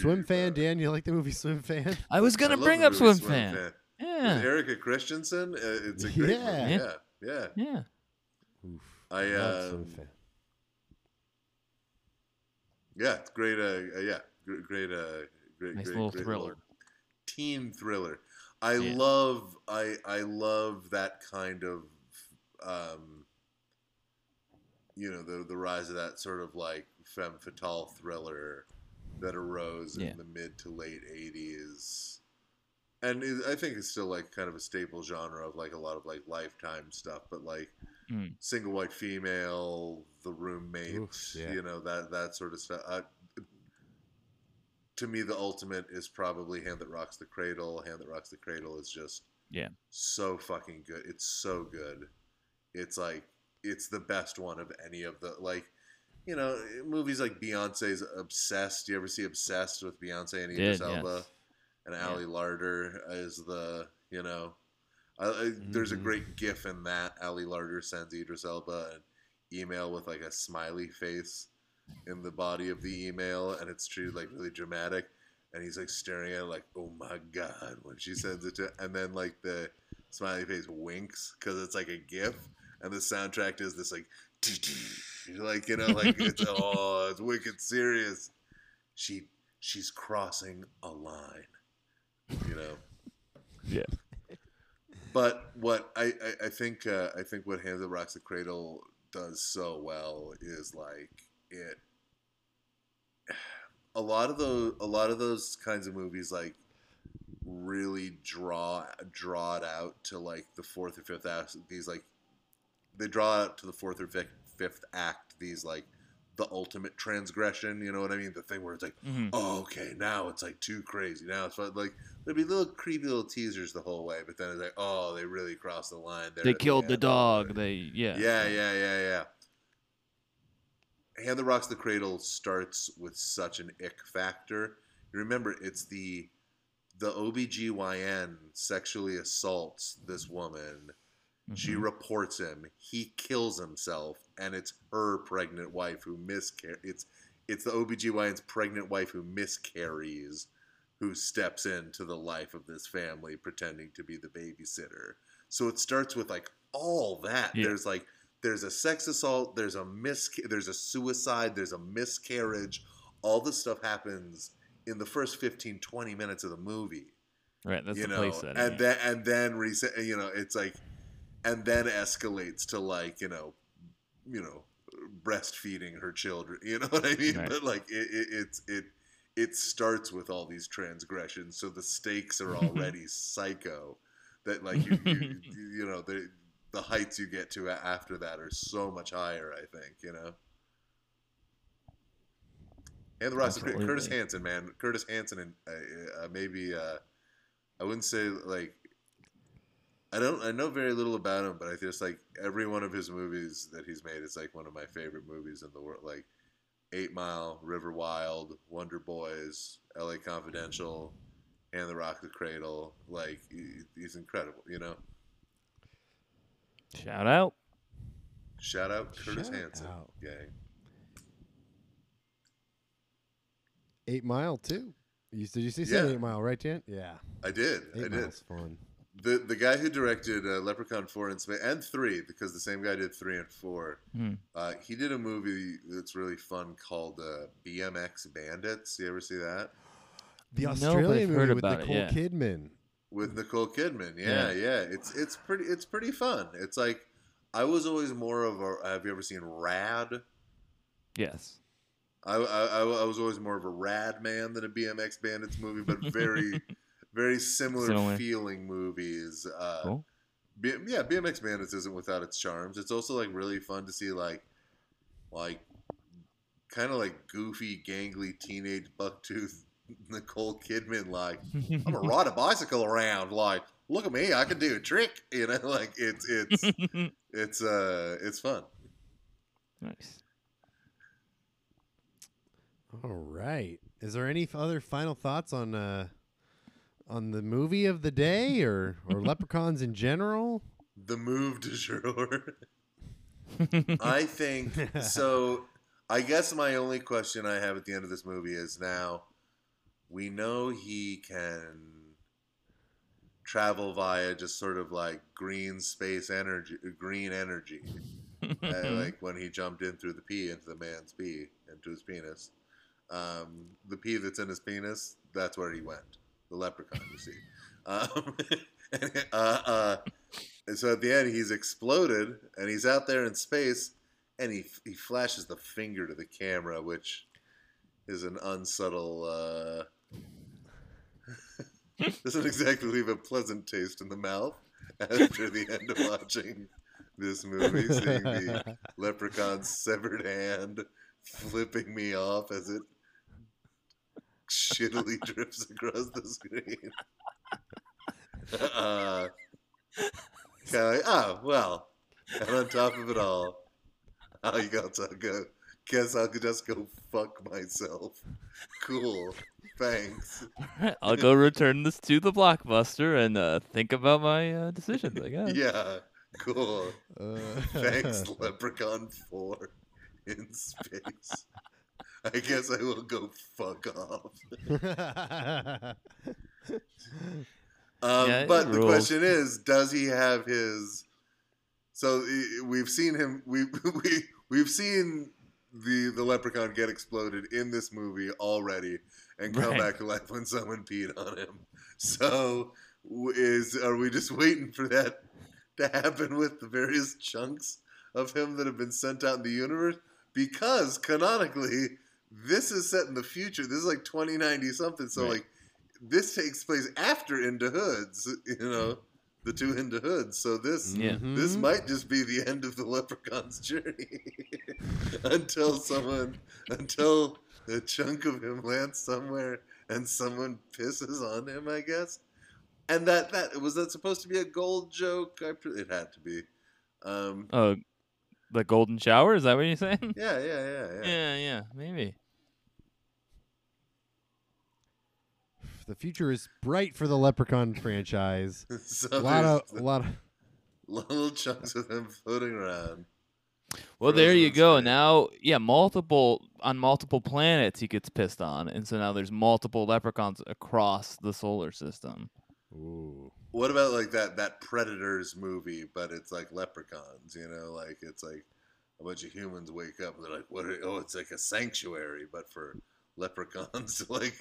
Swim Fan, Way Dan, you like the movie Swim Fan? I was gonna love bring up movie Swim, Fan. With Yeah. Erika Christensen, uh, it's a great Yeah. movie. Yeah, yeah. Yeah. Oof, I love Swim Fan. yeah, it's great. Uh, uh, yeah, gr- great. Uh, great, Nice great, little great thriller. teen thriller. I Yeah. love. I I love that kind of. Um, you know the the rise of that sort of like femme fatale thriller that arose Yeah. in the mid to late '80s, and is, I think it's still like kind of a staple genre of like a lot of like Lifetime stuff, but like Mm. single white female, the roommate, Oof, yeah. you know that that sort of stuff. Uh, to me, the ultimate is probably Hand That Rocks the Cradle. Hand That Rocks the Cradle is just Yeah. So fucking good. It's so good. It's like it's the best one of any of the like you know, movies like Beyonce's Obsessed. You ever see Obsessed with Beyonce and Idris Elba? yes. And Yeah. Ali Larter is the, you know, I, I, there's a Mhm. great gif in that. Ali Larter sends Idris Elba an email with like a smiley face in the body of the email, and it's treated like really dramatic. And he's like staring at it like, oh my God, when she sends it to, and then like the smiley face winks because it's like a gif, and the soundtrack is this like, like you know, like it's oh, it's wicked serious. She she's crossing a line, you know. Yeah. But what I, I, I think uh, I think what Hands of Rocks the Cradle does so well is like it. A lot of those a lot of those kinds of movies like really draw draw it out to like the fourth or fifth act. These like they draw out to the fourth or fifth fifth act. These like the ultimate transgression. You know what I mean? The thing where it's like Mhm. oh, okay, now it's like too crazy. Now it's like there'd be little creepy little teasers the whole way, but then it's like, oh, they really crossed the line. They killed the end. dog. They yeah. Yeah, yeah, yeah, yeah. Hand that Rocks the Cradle starts with such an ick factor. You remember, it's the the OBGYN sexually assaults this woman. She Mhm. reports him. He kills himself, and it's her pregnant wife who miscarries. It's it's the OBGYN's pregnant wife who miscarries, who steps into the life of this family, pretending to be the babysitter. So it starts with like all that. Yeah. There's like there's a sex assault, there's a mis, there's a suicide, there's a miscarriage. All this stuff happens in the first 15, 20 minutes of the movie Right. That's you the know, place setting. and then and then reset. You know, it's like, and then escalates to like you know, you know, breastfeeding her children. You know what I mean? Right. But like it, it, it's it it starts with all these transgressions, so the stakes are already psycho. That like you you, you know the the heights you get to after that are so much higher. I think you know. And the rest, Absolutely. Curtis Hanson, man, Curtis Hanson, and uh, uh, maybe uh, I wouldn't say like I don't I know very little about him, but I just like every one of his movies that he's made is like one of my favorite movies in the world. Like Eight Mile, River Wild, Wonder Boys, L.A. Confidential, and The Rock the Cradle. Like he, he's incredible, you know. Shout out. Shout out Curtis Shout Hanson, out. gang. Eight Mile too. You, did you see Yeah. Eight Mile, right, Jan? Yeah. I did, I Eight did. Mile's fun. The the guy who directed uh, Leprechaun four and Spa- and three, because the same guy did three and four. Hmm. Uh, he did a movie that's really fun called uh, BMX Bandits. You ever see that? The Australian I've movie with about it, Nicole yeah. Kidman. with Nicole Kidman. Yeah, yeah, It's it's pretty it's pretty fun. It's like I was always more of a. Have you ever seen Rad? Yes. I, I, I I was always more of a Rad man than a BMX Bandits movie, but very very similar, Similar. feeling movies. Uh, Cool. B- yeah, BMX Bandits isn't without its charms. It's also like really fun to see like like kind of like goofy, gangly teenage bucktooth Nicole Kidman like I'm gonna ride a bicycle around. Like, look at me, I can do a trick. You know, like it's it's it's uh it's fun. nice. All right. Is there any other final thoughts on uh on the movie of the day or or leprechauns in general? The move de jour. I think so. I guess my only question I have at the end of this movie is now we know he can travel via just sort of like green space energy, green energy, uh, like when he jumped in through the pee into the man's pee into his penis. Um, the pee that's in his penis, that's where he went. The leprechaun, you see. Um, uh, uh, and so at the end, he's exploded and he's out there in space, and he he flashes the finger to the camera, which is an unsubtle. Uh, doesn't exactly leave a pleasant taste in the mouth after the end of watching this movie, seeing the leprechaun's severed hand flipping me off as it shittily drifts across the screen. uh, kind of like, oh well, and on top of it all, I got to go. Guess I could just go fuck myself. Cool. Thanks. Alright, I'll go return this to the blockbuster and uh, think about my uh, decisions. I guess. Yeah. Cool. Uh, Thanks, Leprechaun 4 in space. I guess I will go fuck off. Um, Yeah, but the question is, does he have his? So we've seen him. We we we've seen the the leprechaun get exploded in this movie already, and come Right. back to life when someone peed on him. So is are we just waiting for that to happen with the various chunks of him that have been sent out in the universe? Because canonically, this is set in the future. This is like 2090 something. So Right. like this takes place after Into Hoods, you know, the two Into Hoods. So this Yeah. this Mhm. might just be the end of the leprechaun's journey until someone until a chunk of him lands somewhere and someone pisses on him, I guess. And that that was that supposed to be a gold joke? I pre- it had to be. Um, Oh, the golden shower? Is that what you're saying? yeah, yeah, yeah, yeah. Yeah, yeah, maybe. The future is bright for the Leprechaun franchise. so a lot of a lot of little chunks of him floating around. Well, there you go. space. Now, yeah, multiple on multiple planets he gets pissed on, and so now there's multiple leprechauns across the solar system. Ooh. What about like that that Predators movie, but it's like leprechauns, you know, like it's like a bunch of humans wake up and they're like, "What? Are, oh, it's like a sanctuary, but for leprechauns." like,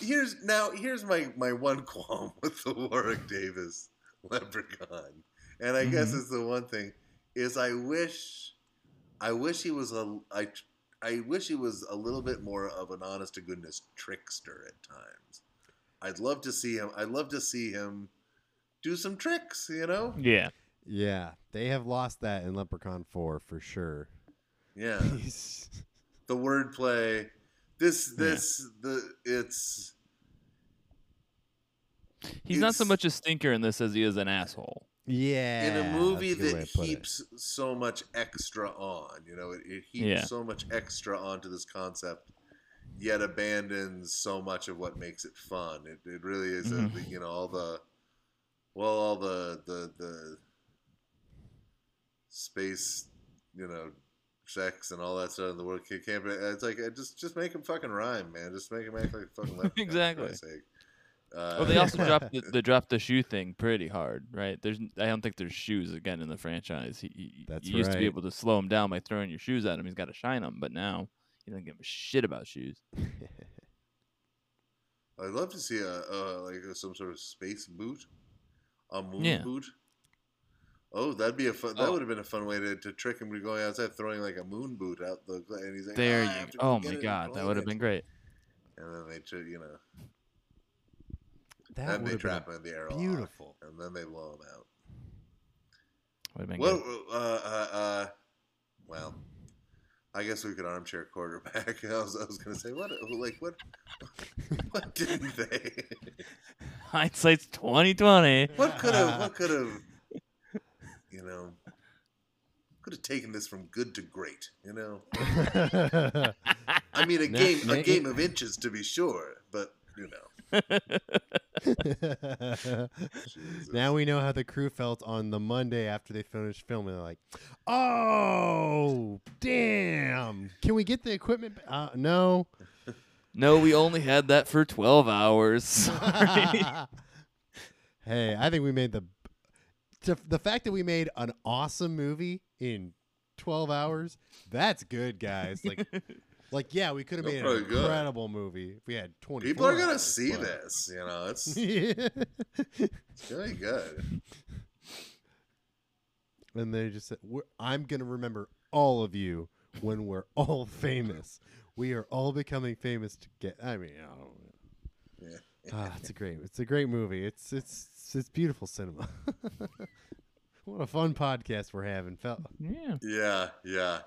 here's now here's my my one qualm with the Warwick Davis leprechaun, and I guess Mhm. it's the one thing is I wish I wish he was a I I wish he was a little bit more of an honest to goodness trickster at times. I'd love to see him. I'd love to see him do some tricks. You know? Yeah. Yeah, they have lost that in Leprechaun 4 for sure. Yeah. the wordplay. This Yeah. this the it's He's not so much a stinker in this as he is an asshole. yeah. in a movie a that to put it. heaps so much extra on. You know, it, it heaps Yeah. so much extra onto this concept, yet abandons so much of what makes it fun. It, it really is, a, Mhm. you know, all the well, all the the the space, you know, sex and all that stuff in the world can't. But it's like uh, just just make him fucking rhyme, man. Just make him act like fucking leprechaun, for Exactly. Christ's. Uh, Well, they also dropped the, they dropped the shoe thing pretty hard, right? There's I don't think there's shoes again in the franchise. He, he That's you used to be able to slow him down by throwing your shoes at him. He's got to shine them, but now he doesn't give a shit about shoes. I'd love to see a, uh like a, some sort of space boot, a moon Yeah. boot. Oh, that'd be a fun. That Oh. would have been a fun way to, to trick him to going outside, throwing like a moon boot out the. And he's like, There "Ah, you. have to Oh my god, that would have been great. And then they, you know, That then they trap him in the airlock, beautiful. and then they blow him out. Would have been Well, good. uh, uh, uh, well, I guess we could armchair quarterback. I was, I was gonna say what, like what, what didn't they? Hindsight's twenty twenty. What could have? What could have? You know, could have taken this from good to great. You know, I mean, a Nah, game, nah, a game of inches to be sure, but you know, now we know how the crew felt on the Monday after they finished filming. They're like, "Oh, damn! Can we get the equipment? Uh, no." No, we only had that for twelve hours. Hey, I think we made the to, the fact that we made an awesome movie in 12 hours. That's good, guys. Like like yeah, we could have made an pretty good. incredible movie if we had 20 people are gonna see this. You know, it's, this. it's really good. and they just said, we're, "I'm going to remember all of you when we're all famous. We are all becoming famous to get I mean, I don't know. Yeah. Ah, it's a great, it's a great movie. It's it's it's beautiful cinema. what a fun podcast we're having, felt. yeah. Yeah, yeah.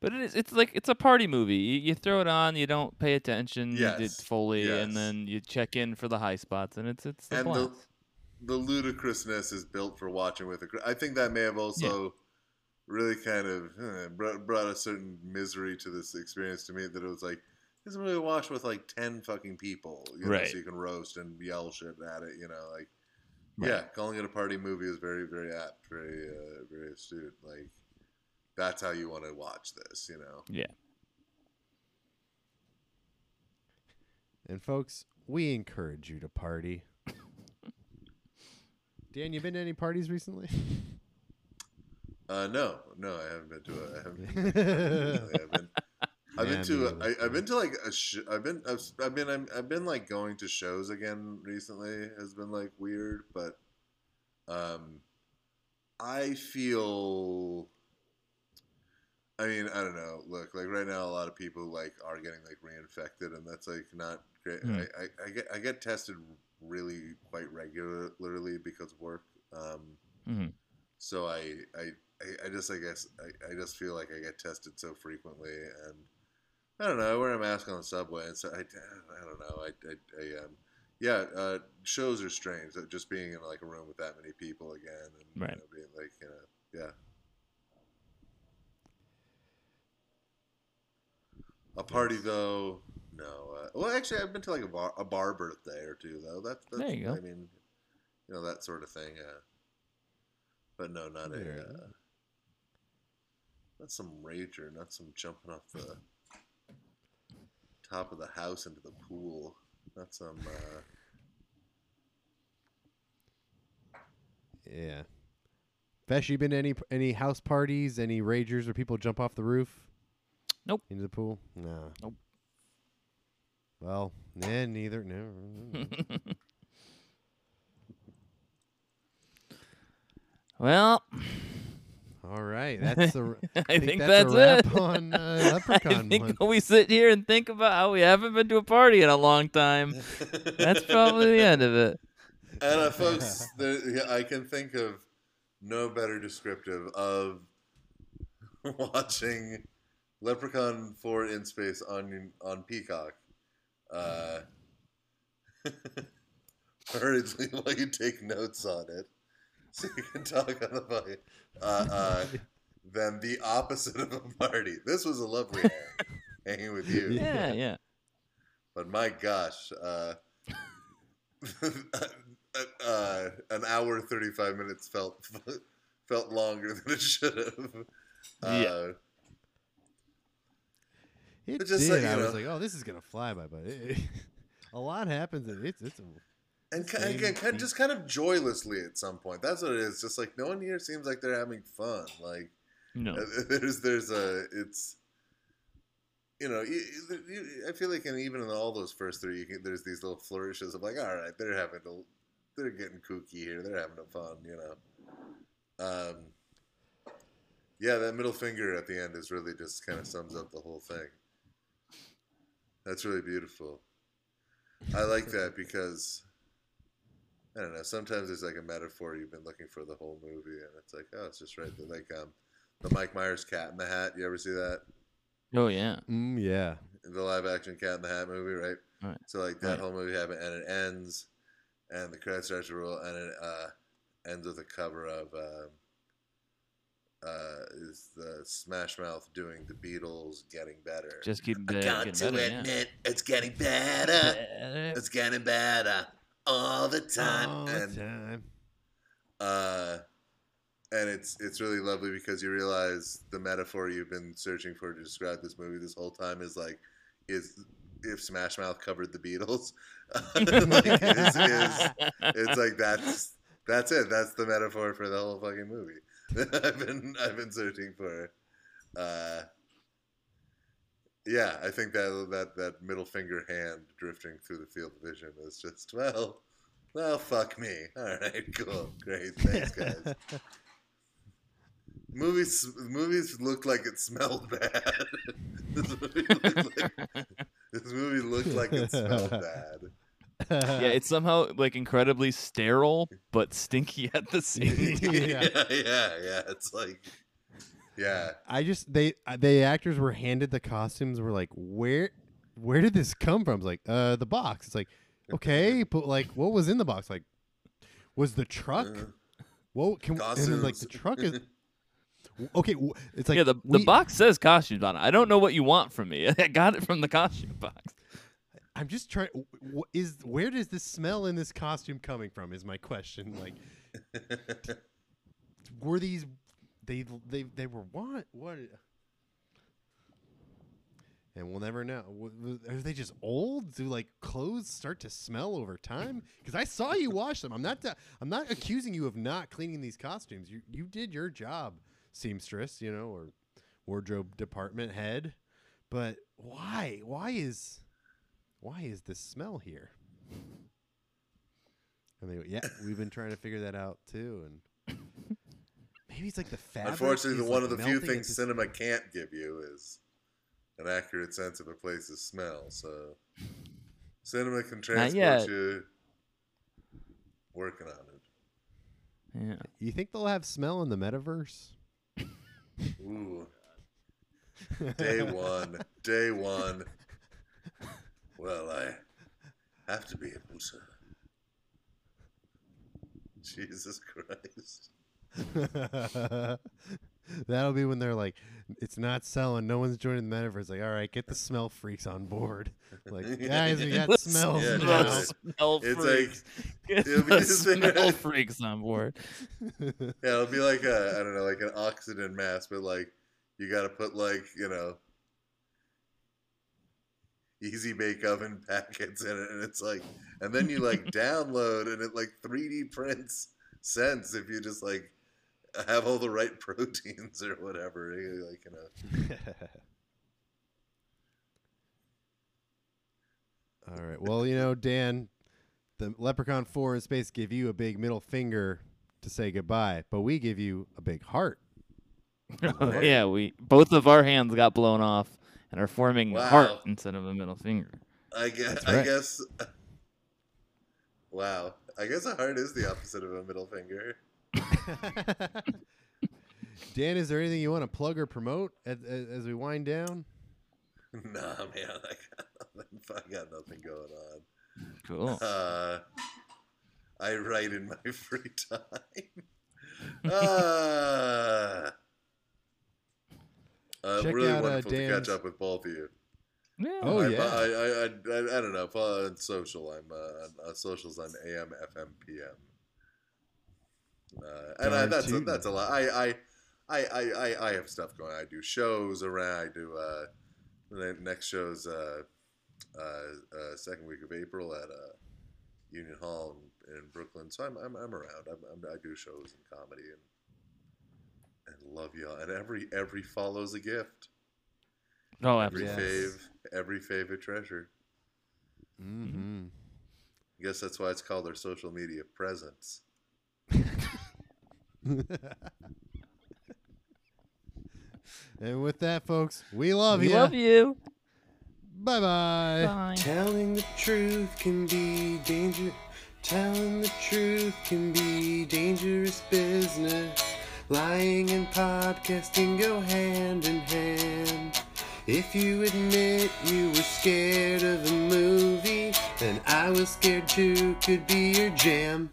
But it is, it's like it's a party movie. You, you throw it on, you don't pay attention, you did fully, yes. and then you check in for the high spots, and it's it's a And the- the ludicrousness is built for watching with a. cr- I think that may have also really kind of eh, brought, brought a certain misery to this experience to me. That it was like this movie watch with like ten fucking people, you know, Right. so you can roast and yell shit at it. You know, like Right. yeah, calling it a party movie is very very apt, very uh, very astute. Like that's how you want to watch this. You know. Yeah. And folks, we encourage you to party. Dan, you been to any parties recently? Uh, no, no, I haven't been to a. I haven't. Really, I've been, I've been to. me A, neither. I, I've been to like a. Sh- I've been. I've, I've been. I'm, I've been like going to shows again recently. Has been like weird, but, um, I feel. I mean, I don't know. Look, like right now, a lot of people like are getting like reinfected, and that's like not great. Hmm. I, I, I get I get tested really quite regularly because of work. Um, hmm so I, I, I- I just, I guess, I, I just feel like I get tested so frequently, and I don't know. I wear a mask on the subway, and so I, I don't know. I, I, I um, yeah, uh, shows are strange. uh, Just being in like a room with that many people again, and Right. you know, being like, you know, yeah. A party though, no. Uh, well, actually, I've been to like a bar, a bar birthday or two though. That's, that's There you go. I mean, you know that sort of thing. Yeah. But no, not There a. Uh, not some rager, not some jumping off the top of the house into the pool. Not some. Uh, yeah. Fesh, you been to any any house parties, any ragers where people jump off the roof? Nope. Into the pool? No. Nope. Well, yeah, neither. No. well, All right, that's the. I think, that's, that's, a wrap it. on uh, I Leprechaun think one. we sit here and think about how we haven't been to a party in a long time, that's probably the end of it. and uh, folks, there, I can think of no better descriptive of watching Leprechaun 4 in space on on Peacock. Uh, hurriedly while you take notes on it, so you can talk on the phone. Uh, uh, then the opposite of a party. This was a lovely hang, hanging with you. Yeah, yeah. But my gosh, uh, uh, an hour thirty five minutes felt felt longer than it should have. Uh, Yeah. It just did. like, you I was like, oh, this is gonna fly by, but it, a lot happens. And it's it's a, and Same again, kind just kind of joylessly at some point. That's what it is. Just like no one here seems like they're having fun. Like No. uh, there's there's a it's you know I feel like in, even in all those first three, you can, there's these little flourishes of like, all right, they're having a, they're getting kooky here. They're having a fun, you know. Um, yeah, that middle finger at the end is really just kind of sums up the whole thing. That's really beautiful. I like that because I don't know. Sometimes there's like a metaphor you've been looking for the whole movie, and it's like, oh, it's just right there. Like um, the Mike Myers Cat in the Hat. You ever see that? Oh yeah. mm, yeah. The live action Cat in the Hat movie, right? Right. So like that Right. whole movie happened, and it ends, and the credits start to roll, and it uh, ends with a cover of um, uh, is the Smash Mouth doing the Beatles "Getting Better." Just keep I got to better. yeah. admit, it's getting better. Better. It's getting better all the time. All the and time. uh, and it's it's really lovely because you realize the metaphor you've been searching for to describe this movie this whole time is like is if Smash Mouth covered the Beatles. like, is, is, it's like that's that's it. That's the metaphor for the whole fucking movie. I've been I've been searching for. Uh, yeah, I think that that that middle finger hand drifting through the field of vision is just well, well, fuck me. All right, cool, great, thanks, guys. movies movies looked like it smelled bad. this, movie looked like, this movie looked like it smelled bad. yeah, it's somehow like incredibly sterile but stinky at the same time. Yeah. yeah, yeah, yeah. It's like, yeah. I just they uh, the actors were handed the costumes. Were like, where where did this come from? It's like, uh, the box. It's like, okay, but like, what was in the box? Like, Was the truck? Uh, Whoa, can we, and then, like the truck is okay. It's like yeah, the, the we- box says costumes on it. I don't know what you want from me. I got it from the costume box. I'm just trying. w- w- Is where does this smell in this costume coming from? Is my question. Like, were these they they they were what what? And we'll never know. Are they just old? Do like clothes start to smell over time? Because I saw you wash them. I'm not. I'm not accusing you of not cleaning these costumes. You you did your job, seamstress. You know, or wardrobe department head. But why? Why is why is this smell here? And they go, yeah, we've been trying to figure that out too. And maybe it's like the fabric. Unfortunately, the one like, of the few things this- cinema can't give you is an accurate sense of a place's smell. So, cinema can transport yet. you. Working on it. Yeah. You think they'll have smell in the metaverse? Ooh. Day one. Day one. Well, I have to be able to. Jesus Christ. That'll be when they're like, it's not selling. No one's joining the metaverse. Like, all right, get the smell freaks on board. Like, guys, we got Let's smells Yeah, now. no, smell It's freaks. Get it'll the just- smell freaks on board. Yeah, it'll be like a, I don't know, like an oxygen mask, but like you got to put like, you know, easy bake oven packets in it. And it's like, and then you like download and it like 3D prints sense if you just like have all the right proteins or whatever. Like, you know, All right. Well, you know, Dan, the Leprechaun 4 in space give you a big middle finger to say goodbye, but we give you a big heart. Oh, yeah, we both of our hands got blown off and are forming a heart instead of a middle finger. I guess, That's I guess, wow. I guess a heart is the opposite of a middle finger. Dan, is there anything you want to plug or promote as, as, as we wind down? Nah, man, I got nothing, I got nothing going on. Cool. Uh, I write in my free time. uh, uh, Check really out, uh, wonderful to Dan's- catch up with both of you. Yeah. Oh, I, yeah. I, I, I, I don't know. Follow on social. I'm uh, on uh, socials on AM, FM, PM. Uh, and I, that's a, that's a lot. I, I, I, I, I, I have stuff going. I do shows around. I do uh, the next show's uh, uh, uh, second week of April at uh, Union Hall in, in Brooklyn. So I'm, I'm, I'm around. I'm, I'm, I do shows and comedy and and love y'all. And every every follows a gift. Oh, Every absolutely. Yes. fave, every fave a treasure. Mm-hmm. I guess that's why it's called our social media presence. and with that, folks, we love you. We you. love you. Bye bye. Bye. Telling the truth can be dangerous. Telling the truth can be dangerous business. Lying and podcasting go hand in hand. If you admit you were scared of a movie, then I was scared too, could be your jam.